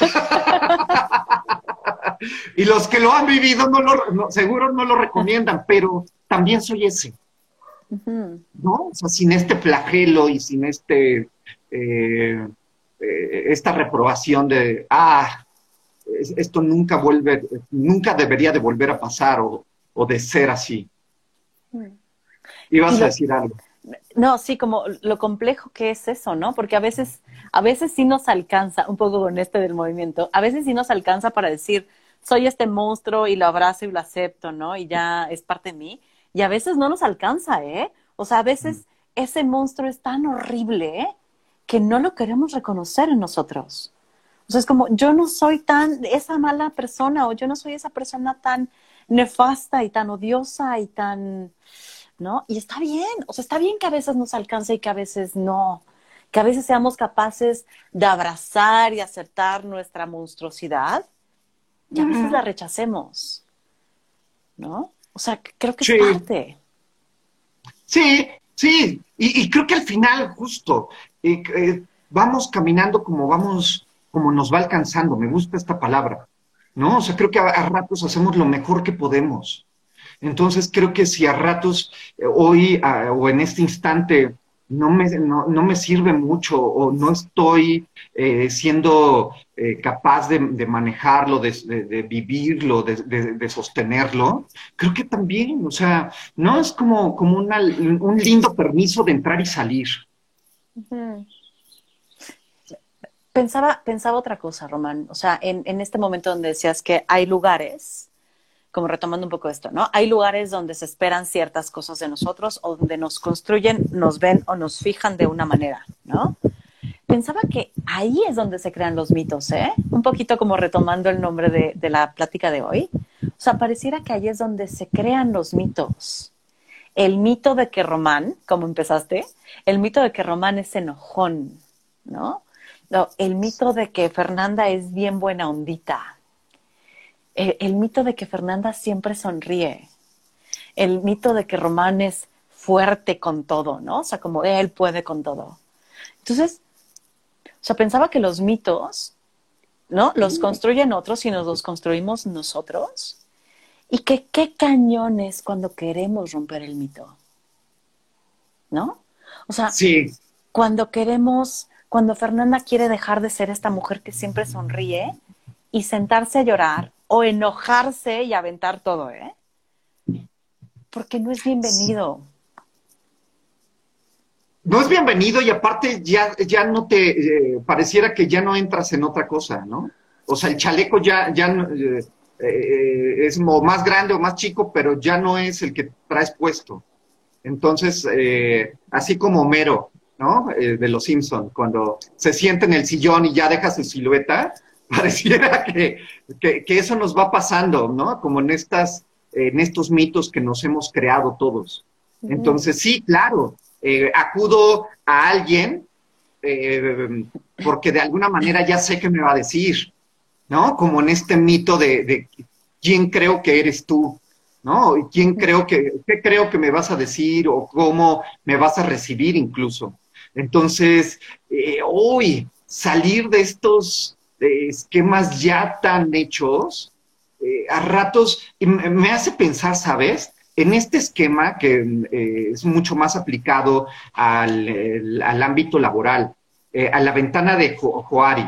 B: [LAUGHS] y los que lo han vivido no lo, seguro no lo recomiendan, pero también soy ese. ¿No? O sea, sin este flagelo y sin este eh, eh, esta reprobación de, ah, esto nunca vuelve, nunca debería de volver a pasar o, de ser así. Ibas a decir algo.
A: No, sí, como lo complejo que es eso, ¿no? Porque a veces, a veces sí nos alcanza, un poco con este del movimiento, a veces sí nos alcanza para decir, soy este monstruo y lo abrazo y lo acepto, ¿no? Y ya es parte de mí. Y a veces no nos alcanza, ¿eh? O sea, a veces mm. ese monstruo es tan horrible, ¿eh? que no lo queremos reconocer en nosotros. O sea, es como, yo no soy tan esa mala persona o yo no soy esa persona tan nefasta y tan odiosa y tan, ¿no? Y está bien, o sea, está bien que a veces nos alcance y que a veces no, que a veces seamos capaces de abrazar y aceptar nuestra monstruosidad y a veces la rechacemos, ¿no? O sea, creo que es parte.
B: Sí, sí, y, y, creo que al final, justo, eh, vamos caminando como vamos, como nos va alcanzando, me gusta esta palabra, ¿no? O sea, creo que a, ratos hacemos lo mejor que podemos. Entonces, creo que si a ratos, eh, hoy o en este instante, no me, no, me sirve mucho o no estoy eh, siendo capaz de, manejarlo, de, vivirlo, de, sostenerlo, creo que también, o sea, no es como, como un lindo permiso de entrar y salir.
A: Pensaba, pensaba otra cosa, Román. O sea, en, este momento donde decías que hay lugares, como retomando un poco esto, ¿no? Hay lugares donde se esperan ciertas cosas de nosotros o donde nos construyen, nos ven o nos fijan de una manera, ¿no? Pensaba que ahí es donde se crean los mitos, ¿eh? Un poquito como retomando el nombre de, de la plática de hoy. O sea, pareciera que ahí es donde se crean los mitos el mito de que Román, como empezaste, el mito de que Román es enojón, ¿no? El mito de que Fernanda es bien buena ondita. El, mito de que Fernanda siempre sonríe. El mito de que Román es fuerte con todo, ¿no? O sea, como él puede con todo. Entonces, o sea, pensaba que los mitos, ¿no? Los construyen otros y nos los construimos nosotros. Y que qué cañones cuando queremos romper el mito. ¿No? O sea, cuando queremos, cuando Fernanda quiere dejar de ser esta mujer que siempre sonríe y sentarse a llorar o enojarse y aventar todo, ¿eh? Porque no es bienvenido.
B: No es bienvenido y aparte ya, ya no te eh, pareciera que ya no entras en otra cosa, ¿no? O sea, el chaleco ya, ya eh, eh, es más grande o más chico, pero ya no es el que traes puesto. Entonces, así como Homero, ¿no? Eh, de los Simpson, cuando se siente en el sillón y ya deja su silueta, [LAUGHS] pareciera que, que, eso nos va pasando, ¿no? Como en estas en estos mitos que nos hemos creado todos. Entonces, sí, claro, eh, acudo a alguien eh, porque de alguna manera ya sé qué me va a decir, ¿no? Como en este mito de, de quién creo que eres tú, ¿no? Y quién creo que, qué creo que me vas a decir o cómo me vas a recibir incluso. Entonces, eh, hoy salir de estos esquemas ya tan hechos, eh, a ratos me hace pensar, ¿sabes? En este esquema que eh, es mucho más aplicado al, ámbito laboral, eh, a la ventana de Joari,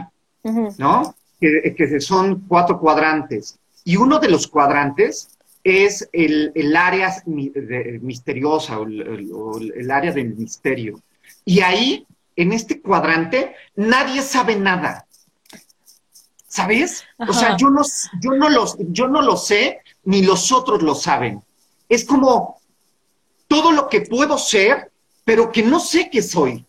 B: ¿no? Que, son cuatro cuadrantes. Y uno de los cuadrantes es el, área misteriosa o el área del misterio. Y ahí, en este cuadrante, nadie sabe nada. ¿Sabes? O sea, yo no, yo, no los, yo no lo sé, ni los otros lo saben. Es como todo lo que puedo ser, pero que no sé qué soy.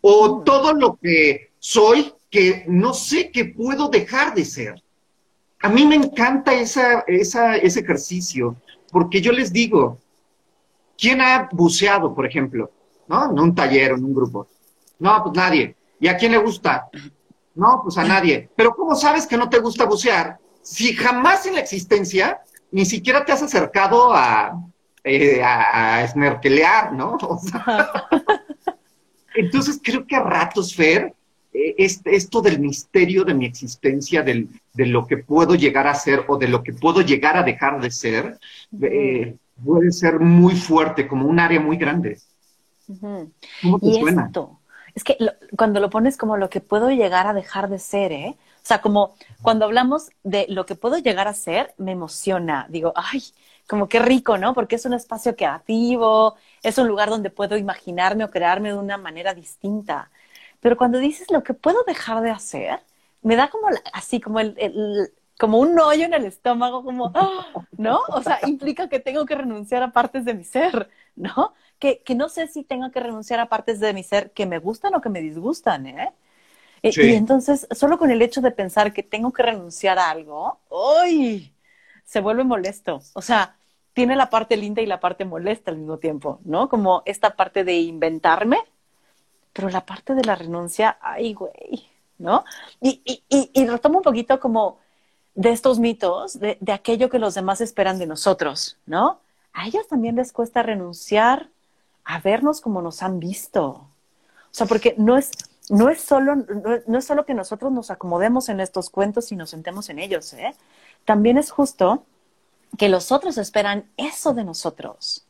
B: O mm. todo lo que soy, que no sé qué puedo dejar de ser. A mí me encanta esa, esa, ese ejercicio, porque yo les digo, ¿quién ha buceado, por ejemplo? ¿No? En un taller, en un grupo. No, pues nadie. ¿Y a quién le gusta? No, pues a nadie. Pero ¿cómo sabes que no te gusta bucear si jamás en la existencia ni siquiera te has acercado a, eh, a, ¿no? [LAUGHS] entonces creo que a ratos, Fer, eh, esto del misterio de mi existencia, del, de lo que puedo llegar a ser o de lo que puedo llegar a dejar de ser, eh, puede ser muy fuerte, como un área muy grande
A: y Esto, es que cuando lo pones como lo que puedo llegar a dejar de ser, ¿eh? O sea, como cuando hablamos de lo que puedo llegar a ser, me emociona. Digo, ay, como qué rico, ¿no? Porque es un espacio creativo, es un lugar donde puedo imaginarme o crearme de una manera distinta. Pero cuando dices lo que puedo dejar de hacer, me da como así, como el, como un hoyo en el estómago, como, ¿no? O sea, implica que tengo que renunciar a partes de mi ser, ¿no? que, no sé si tengo que renunciar a partes de mi ser que me gustan o que me disgustan, ¿eh? Y entonces, solo con el hecho de pensar que tengo que renunciar a algo, ¡uy! Se vuelve molesto. O sea, tiene la parte linda y la parte molesta al mismo tiempo, ¿no? Como esta parte de inventarme, pero la parte de la renuncia, ¡ay, güey! ¿No? Y, y, y, y retomo un poquito como de estos mitos, de, de aquello que los demás esperan de nosotros, ¿no? A ellos también les cuesta renunciar a vernos como nos han visto. O sea, porque no es, no es, solo, no, es solo que nosotros nos acomodemos en estos cuentos y nos sentemos en ellos, ¿eh? También es justo que los otros esperan eso de nosotros,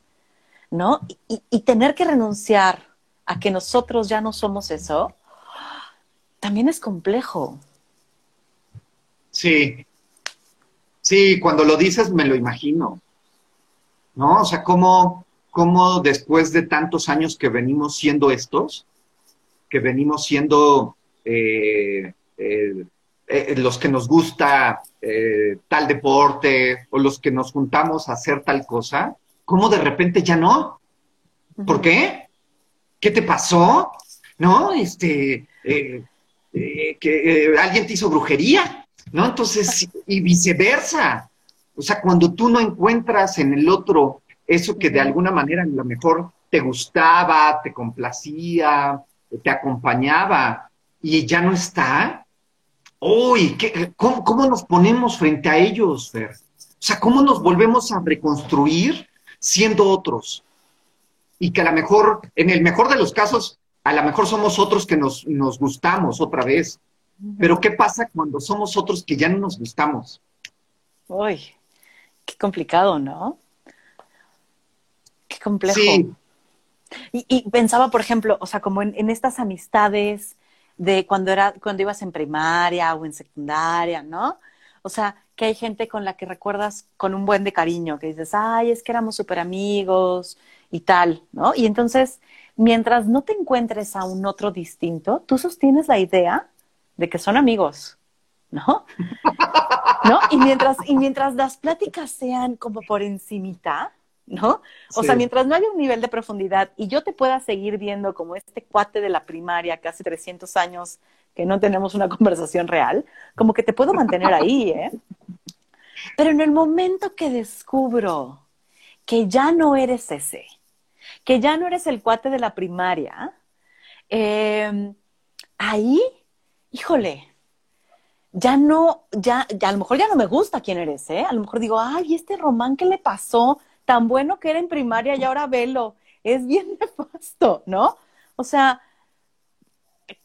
A: ¿no? Y tener que renunciar a que nosotros ya no somos eso, también es complejo.
B: Sí, sí, cuando lo dices me lo imagino, ¿no? O sea, cómo, cómo después de tantos años que venimos siendo estos, que venimos siendo eh, eh, eh, los que nos gusta tal deporte o los que nos juntamos a hacer tal cosa, ¿cómo de repente ya no? ¿Por qué? ¿Qué te pasó? ¿No? Este, que alguien te hizo brujería, ¿no? Entonces, y viceversa. O sea, cuando tú no encuentras en el otro eso que de alguna manera a lo mejor te gustaba, te complacía, te acompañaba y ya no está. Uy, cómo, nos ponemos frente a ellos, Fer? O sea, ¿cómo nos volvemos a reconstruir siendo otros? Y que a lo mejor, en el mejor de los casos, a lo mejor somos otros que nos, nos gustamos otra vez. Pero ¿qué pasa cuando somos otros que ya no nos gustamos?
A: Uy, qué complicado, ¿no? Qué complejo. Sí. Y, pensaba, por ejemplo, o sea, como en, estas amistades de cuando era, cuando ibas en primaria o en secundaria, ¿no? O sea, que hay gente con la que recuerdas con un buen de cariño, que dices, ay, es que éramos súper amigos y tal, ¿no? Y entonces, mientras no te encuentres a un otro distinto, tú sostienes la idea de que son amigos, ¿no? ¿No? Y mientras, y mientras las pláticas sean como por encimita, ¿no? O sea, mientras no haya un nivel de profundidad y yo te pueda seguir viendo como este cuate de la primaria hace 300 años que no tenemos una [LAUGHS] conversación real, como que te puedo mantener ahí, ¿eh? Pero en el momento que descubro que ya no eres ese, que ya no eres el cuate de la primaria, em, ahí, híjole, ya no, ya, ya, a lo mejor ya no me gusta quién eres, ¿eh? A lo mejor digo, ay, este román, ¿qué le pasó? Tan bueno que era en primaria y ahora velo. Es bien [LAUGHS] nefasto, ¿no? O sea,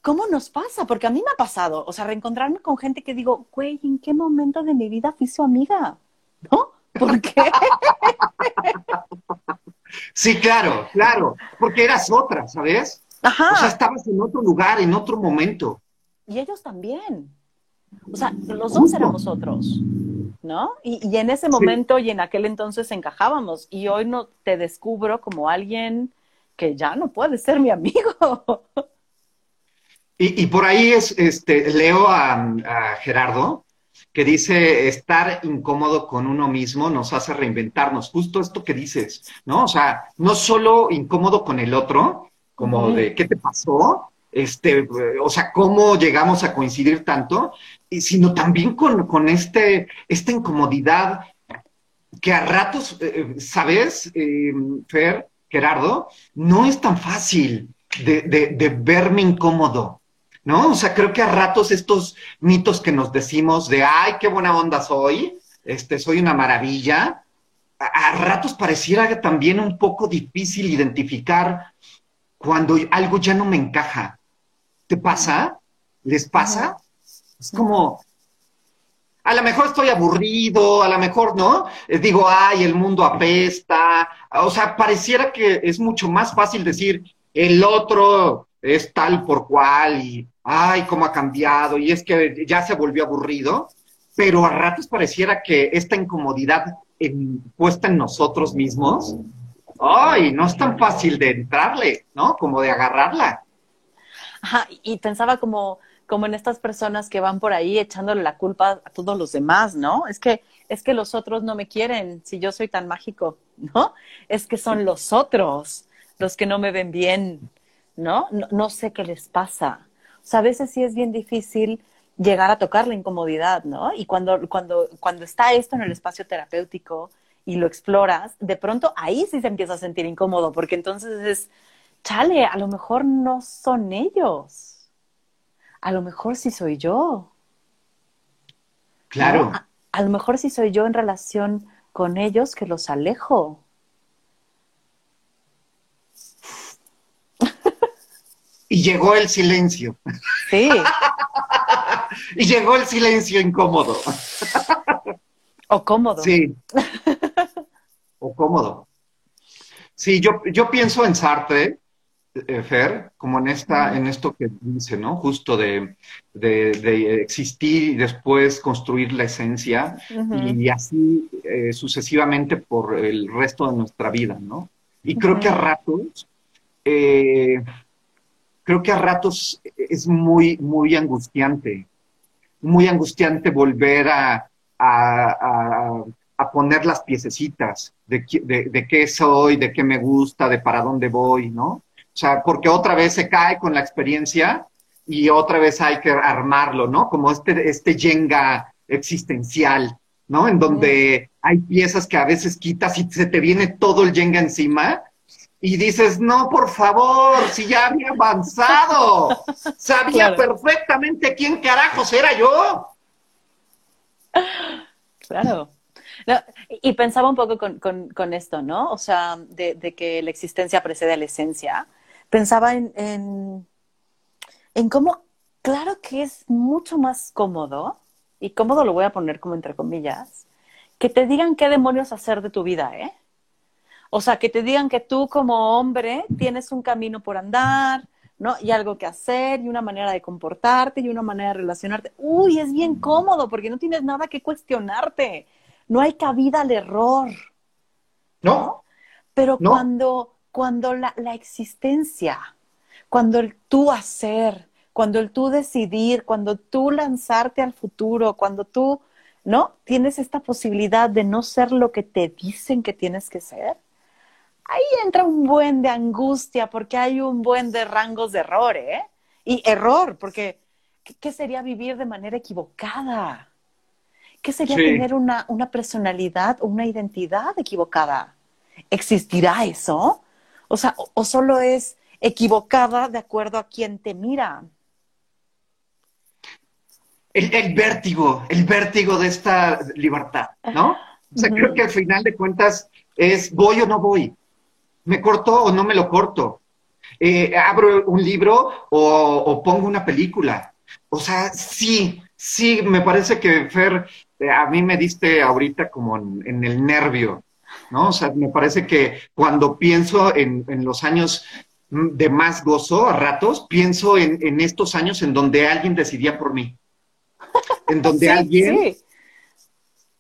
A: ¿cómo nos pasa? Porque a mí me ha pasado, o sea, reencontrarme con gente que digo, güey, ¿en qué momento de mi vida fui su amiga? ¿No? ¿Por qué?
B: Sí, claro, claro, porque eras otra, ¿sabes? Ajá. O sea, estabas en otro lugar, en otro momento.
A: Y ellos también. O sea, los dos éramos otros, ¿no? Y, en ese momento y en aquel entonces encajábamos. Y hoy no te descubro como alguien que ya no puede ser mi amigo.
B: Y, por ahí es, este, leo a, Gerardo que dice estar incómodo con uno mismo nos hace reinventarnos. Justo esto que dices, ¿no? O sea, no solo incómodo con el otro, como de qué te pasó, este, o sea, cómo llegamos a coincidir tanto, sino también con, este, esta incomodidad que a ratos, eh, eh, ¿sabes, eh, Fer, Gerardo? No es tan fácil de, de verme incómodo. ¿no? O sea, creo que a ratos estos mitos que nos decimos de, ay, qué buena onda soy, este, soy una maravilla, a, ratos pareciera también un poco difícil identificar cuando algo ya no me encaja. ¿Te pasa? ¿Les pasa? Es como, a lo mejor estoy aburrido, a lo mejor, ¿no? Eh, digo, ay, el mundo apesta. O sea, pareciera que es mucho más fácil decir, el otro es tal por cual y ay, cómo ha cambiado, y es que ya se volvió aburrido, pero a ratos pareciera que esta incomodidad puesta en nosotros mismos, ay, no es tan fácil de entrarle, ¿no? Como de agarrarla.
A: Y pensaba como, como en estas personas que van por ahí echándole la culpa a todos los demás, ¿no? Es que, es que los otros no me quieren si yo soy tan mágico, ¿no? Es que son los otros los que no me ven bien, ¿no? No, no sé qué les pasa. O sea, a veces sí es bien difícil llegar a tocar la incomodidad, ¿no? Y cuando, cuando, cuando está esto en el espacio terapéutico y lo exploras, de pronto ahí sí se empieza a sentir incómodo, porque entonces es, chale, a lo mejor no son ellos, a lo mejor sí soy yo.
B: Claro.
A: a lo mejor sí soy yo en relación con ellos que los alejo.
B: y llegó el silencio.
A: Sí. [LAUGHS]
B: y llegó el silencio incómodo.
A: o cómodo.
B: Sí. o cómodo. Sí, yo, yo pienso en Sartre, eh, Fer, como en esta, en esto que dice, ¿no? Justo de, de, existir y después construir la esencia y así eh, sucesivamente por el resto de nuestra vida, ¿no? Y creo que a ratos eh, creo que a ratos es muy, muy angustiante, muy angustiante volver a, poner las piececitas de, de, qué soy, de qué me gusta, de para dónde voy, ¿no? O sea, porque otra vez se cae con la experiencia y otra vez hay que armarlo, ¿no? Como este, este yenga existencial, ¿no? En donde hay piezas que a veces quitas y se te viene todo el yenga encima y dices, no, por favor, si ya había avanzado, sabía perfectamente quién carajos era yo.
A: Claro. y pensaba un poco con, esto, ¿no? O sea, de, que la existencia precede a la esencia. Pensaba en, en, en cómo, claro que es mucho más cómodo, y cómodo lo voy a poner como entre comillas, que te digan qué demonios hacer de tu vida, ¿eh? O sea, que te digan que tú como hombre tienes un camino por andar, ¿no? Y algo que hacer, y una manera de comportarte, y una manera de relacionarte. Uy, es bien cómodo porque no tienes nada que cuestionarte. No hay cabida al error.
B: No.
A: Pero cuando, cuando la, la existencia, cuando el tú hacer, cuando el tú decidir, cuando tú lanzarte al futuro, cuando tú, ¿no? Tienes esta posibilidad de no ser lo que te dicen que tienes que ser ahí entra un buen de angustia porque hay un buen de rangos de error, ¿eh? Y error, porque ¿qué sería vivir de manera equivocada? ¿Qué sería tener una, una personalidad o una identidad equivocada? ¿Existirá eso? O sea, o, solo es equivocada de acuerdo a quien te mira.
B: El, vértigo, el vértigo de esta libertad, ¿no? O sea, creo que al final de cuentas es voy o no voy, me corto o no me lo corto, eh, abro un libro o, pongo una película. O sea, sí, sí, me parece que Fer, eh, a mí me diste ahorita como en, el nervio, ¿no? O sea, me parece que cuando pienso en, los años de más gozo a ratos, pienso en, estos años en donde alguien decidía por mí. En donde alguien...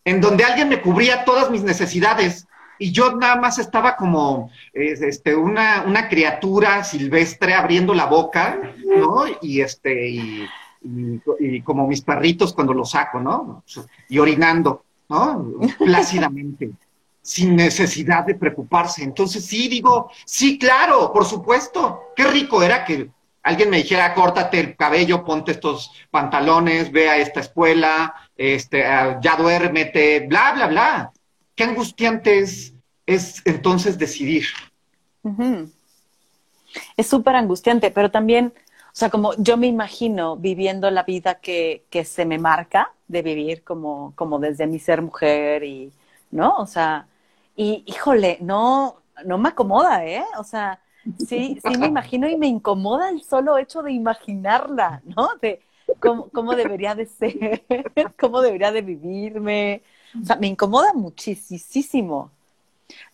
B: En donde alguien me cubría todas mis necesidades y yo nada más estaba como este, una, una, criatura silvestre abriendo la boca, ¿no? Y este, y, como mis perritos cuando los saco, ¿no? Y orinando, ¿no? [LAUGHS] Plácidamente, sin necesidad de preocuparse. Entonces sí digo, sí, claro, por supuesto. Qué rico era que alguien me dijera, córtate el cabello, ponte estos pantalones, ve a esta escuela, este, ah, ya duérmete, bla, bla, bla qué angustiante es, entonces decidir.
A: Es súper angustiante, pero también, o sea, como yo me imagino viviendo la vida que, que se me marca de vivir como, como desde mi ser mujer y, ¿no? O sea, y híjole, no, no me acomoda, ¿eh? O sea, sí, sí me imagino y me incomoda el solo hecho de imaginarla, ¿no? De cómo, cómo debería de ser, [LAUGHS] cómo debería de vivirme, o sea, me incomoda muchísimo.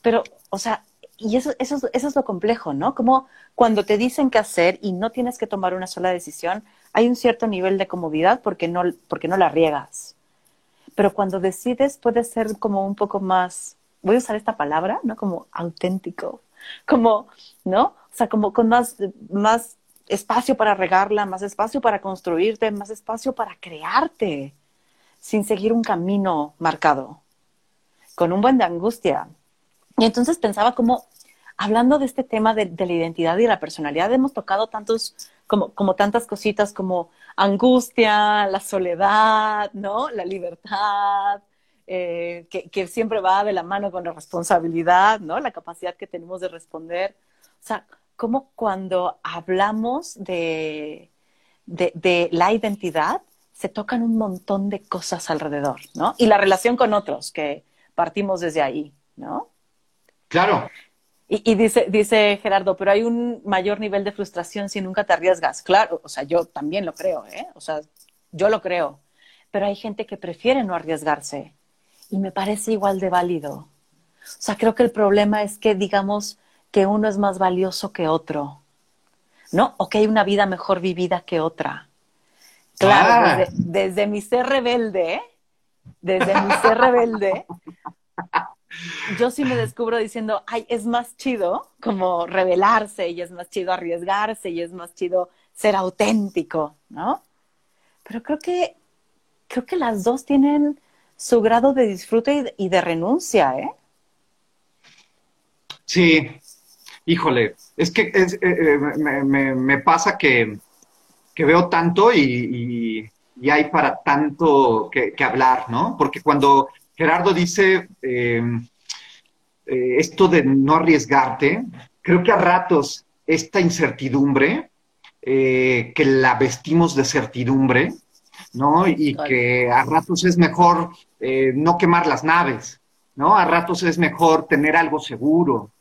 A: Pero, o sea, y eso, eso, eso es lo complejo, ¿no? Como cuando te dicen qué hacer y no tienes que tomar una sola decisión, hay un cierto nivel de comodidad porque no, porque no la riegas. Pero cuando decides puede ser como un poco más, voy a usar esta palabra, ¿no? Como auténtico, como, ¿no? O sea, como con más, más espacio para regarla, más espacio para construirte, más espacio para crearte sin seguir un camino marcado, con un buen de angustia. Y entonces pensaba como, hablando de este tema de, la identidad y la personalidad, hemos tocado tantos, como, como tantas cositas como angustia, la soledad, ¿no? La libertad, eh, que, que, siempre va de la mano con la responsabilidad, ¿no? La capacidad que tenemos de responder. O sea, como cuando hablamos de, de, de la identidad, se tocan un montón de cosas alrededor, ¿no? Y la relación con otros, que partimos desde ahí, ¿no?
B: Claro.
A: Y, dice, dice Gerardo, pero hay un mayor nivel de frustración si nunca te arriesgas. Claro, o sea, yo también lo creo, ¿eh? O sea, yo lo creo. Pero hay gente que prefiere no arriesgarse. Y me parece igual de válido. O sea, creo que el problema es que digamos que uno es más valioso que otro, ¿no? O que hay una vida mejor vivida que otra. Claro, ah. desde, mi ser rebelde, desde mi ser rebelde, yo sí me descubro diciendo, ay, es más chido como revelarse y es más chido arriesgarse y es más chido ser auténtico, ¿no? Pero creo que, creo que las dos tienen su grado de disfrute y de, renuncia, ¿eh?
B: Sí, híjole, es que eh, eh, me pasa que que veo tanto y, hay para tanto que, hablar, ¿no? Porque cuando Gerardo dice em, eh, esto de no arriesgarte, creo que a ratos esta incertidumbre, que la vestimos de certidumbre, ¿no? Y que a ratos es mejor eh, no quemar las naves, ¿no? A ratos es mejor tener algo seguro,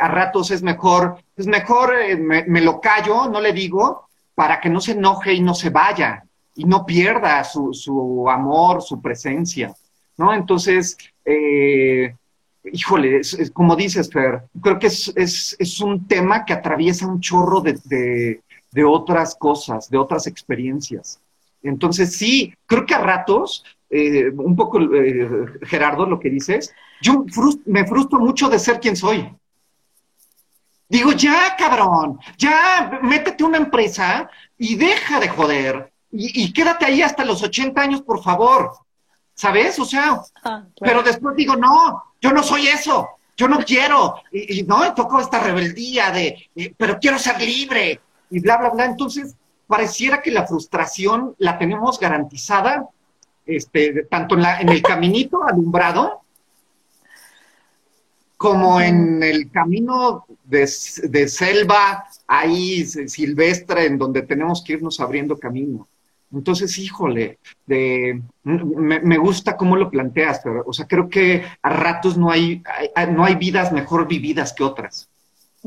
B: a ratos es mejor, es mejor me, lo callo, no le digo, para que no se enoje y no se vaya y no pierda su, amor, su presencia, ¿no? Entonces, eh, híjole, como dices, Fer, creo que es, un tema que atraviesa un chorro de, otras cosas, de otras experiencias. Entonces, sí, creo que a ratos, eh, un poco, eh, Gerardo, lo que dices, yo me frustro mucho de ser quien soy. Digo, ya, cabrón, ya, métete una empresa y deja de joder. Y, quédate ahí hasta los 80 años, por favor. ¿Sabes? O sea, ah, pero después digo, no, yo no soy eso, yo no quiero. Y, no, y tocó esta rebeldía de, pero quiero ser libre y bla, bla, bla. Entonces, pareciera que la frustración la tenemos garantizada este, tanto en, la, en el caminito alumbrado, como en el camino de, selva ahí silvestre en donde tenemos que irnos abriendo camino. Entonces, híjole, de, me, gusta cómo lo planteas, pero, o sea, creo que a ratos no hay, no hay vidas mejor vividas que otras.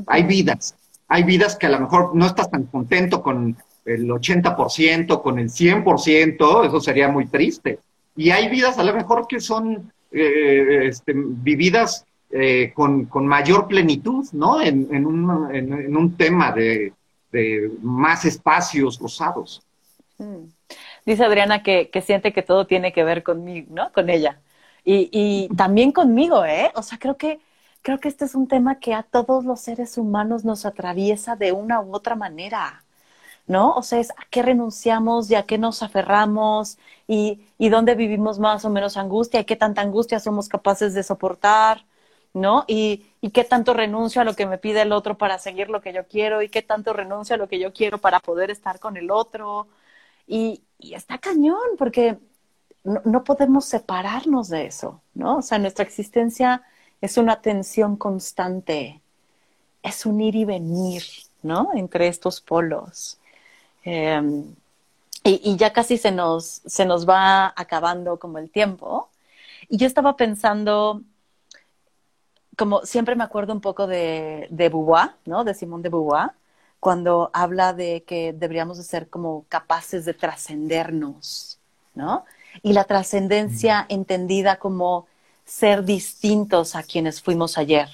B: Hay vidas, hay vidas que a lo mejor no estás tan contento con el 80%, con el 100%, eso sería muy triste. Y hay vidas a lo mejor que son eh, este, vividas eh, con, mayor plenitud, ¿no? En, un, tema de, más espacios rosados.
A: Mm. Dice Adriana que, siente que todo tiene que ver conmigo, ¿no? Con ella. Y, y, también conmigo, ¿eh? O sea, creo que, creo que este es un tema que a todos los seres humanos nos atraviesa de una u otra manera. ¿No? O sea, es a qué renunciamos y a qué nos aferramos y, y dónde vivimos más o menos angustia y qué tanta angustia somos capaces de soportar, ¿no? Y, y qué tanto renuncio a lo que me pide el otro para seguir lo que yo quiero y qué tanto renuncio a lo que yo quiero para poder estar con el otro. Y, y está cañón, porque no, no, podemos separarnos de eso, ¿no? O sea, nuestra existencia es una tensión constante, es un ir y venir, ¿no? Entre estos polos. Em, y, ya casi se nos, se nos va acabando como el tiempo. Y yo estaba pensando, como siempre me acuerdo un poco de, de Beauvoir, ¿no? De Simón de Beauvoir, cuando habla de que deberíamos de ser como capaces de trascendernos, ¿no? Y la trascendencia entendida como ser distintos a quienes fuimos ayer.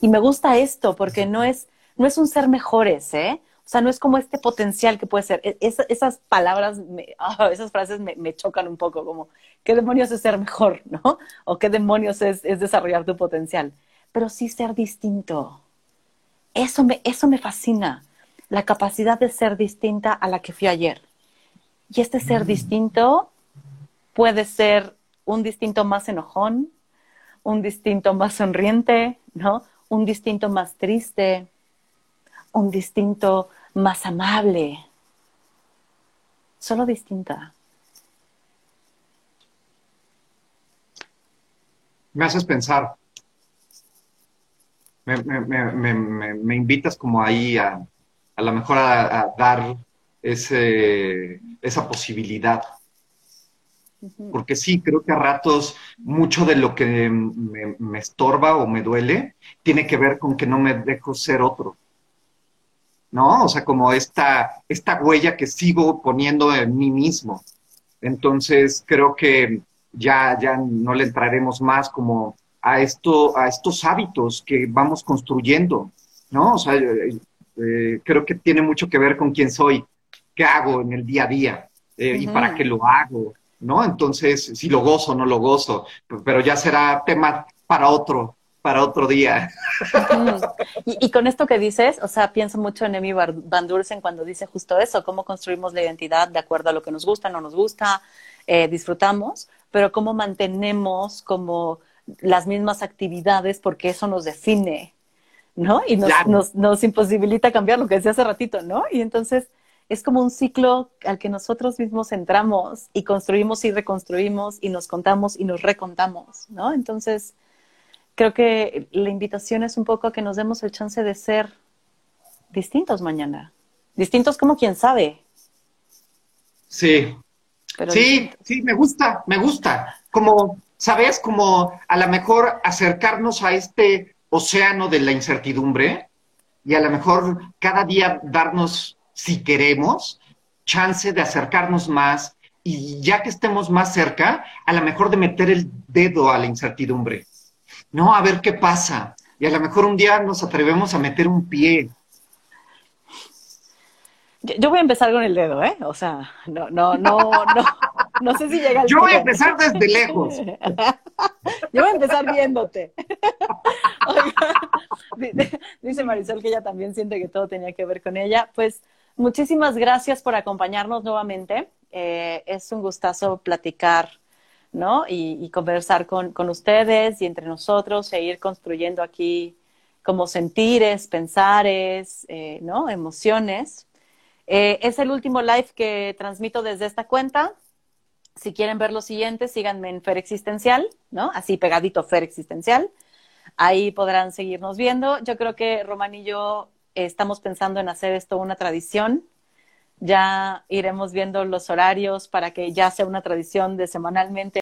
A: Y me gusta esto porque no es, no es un ser mejores, ¿eh? O sea, no es como este potencial que puede ser. E, esas palabras, [LAUGHS] ah, esas frases me, chocan un poco, como, ¿qué demonios es ser mejor, [LAUGHS] no? O qué demonios es, desarrollar tu potencial. Pero sí ser distinto. Eso me, eso me fascina. La capacidad de ser distinta a la que fui ayer. Y este ser mm. distinto puede ser un distinto más enojón, un distinto más sonriente, ¿no? Un distinto más triste, un distinto más amable, solo distinta.
B: Me haces pensar. Me, invitas como ahí a, a lo mejor a, dar ese, esa posibilidad. Porque sí, creo que a ratos mucho de lo que me, estorba o me duele tiene que ver con que no me dejo ser otro. ¿No? O sea, como esta, esta huella que sigo poniendo en mí mismo. Entonces, creo que ya, ya no le entraremos más como a, esto, a estos hábitos que vamos construyendo, ¿no? O sea, eh, eh, creo que tiene mucho que ver con quién soy, qué hago en el día a día eh, y para qué lo hago, ¿no? Entonces, si lo gozo o no lo gozo, pero ya será tema para otro, para otro día.
A: y, con esto que dices, o sea, pienso mucho en Emi Van Dursen cuando dice justo eso, cómo construimos la identidad de acuerdo a lo que nos gusta, no nos gusta, eh, disfrutamos, pero cómo mantenemos como las mismas actividades porque eso nos define, ¿no? Y nos, nos, nos imposibilita cambiar lo que decía hace ratito, ¿no? Y entonces es como un ciclo al que nosotros mismos entramos y construimos y reconstruimos y nos contamos y nos recontamos, ¿no? Entonces, creo que la invitación es un poco a que nos demos el chance de ser distintos mañana. Distintos como quien sabe.
B: Sí. sí, sí, me gusta, me gusta. Como, ¿sabes? Como a lo mejor acercarnos a este océano de la incertidumbre y a lo mejor cada día darnos, si queremos, chance de acercarnos más y ya que estemos más cerca, a lo mejor de meter el dedo a la incertidumbre no, a ver qué pasa. Y a lo mejor un día nos atrevemos a meter un pie.
A: Yo voy a empezar con el dedo, ¿eh? O sea, no, no, no, no, no sé si llega el
B: Yo voy a empezar desde lejos. [LAUGHS]
A: Yo voy a empezar viéndote. dice Marisol que ella también siente que todo tenía que ver con ella. Pues muchísimas gracias por acompañarnos nuevamente. Eh, es un gustazo platicar ¿no? Y, conversar con, ustedes y entre nosotros e ir construyendo aquí como sentires, pensares, eh, ¿no? Emociones. Eh, es el último live que transmito desde esta cuenta. Si quieren ver los siguientes, síganme en Fer Existencial, ¿no? Así pegadito Fer Existencial. Ahí podrán seguirnos viendo. Yo creo que Román y yo estamos pensando en hacer esto una tradición. Ya iremos viendo los horarios para que ya sea una tradición de semanalmente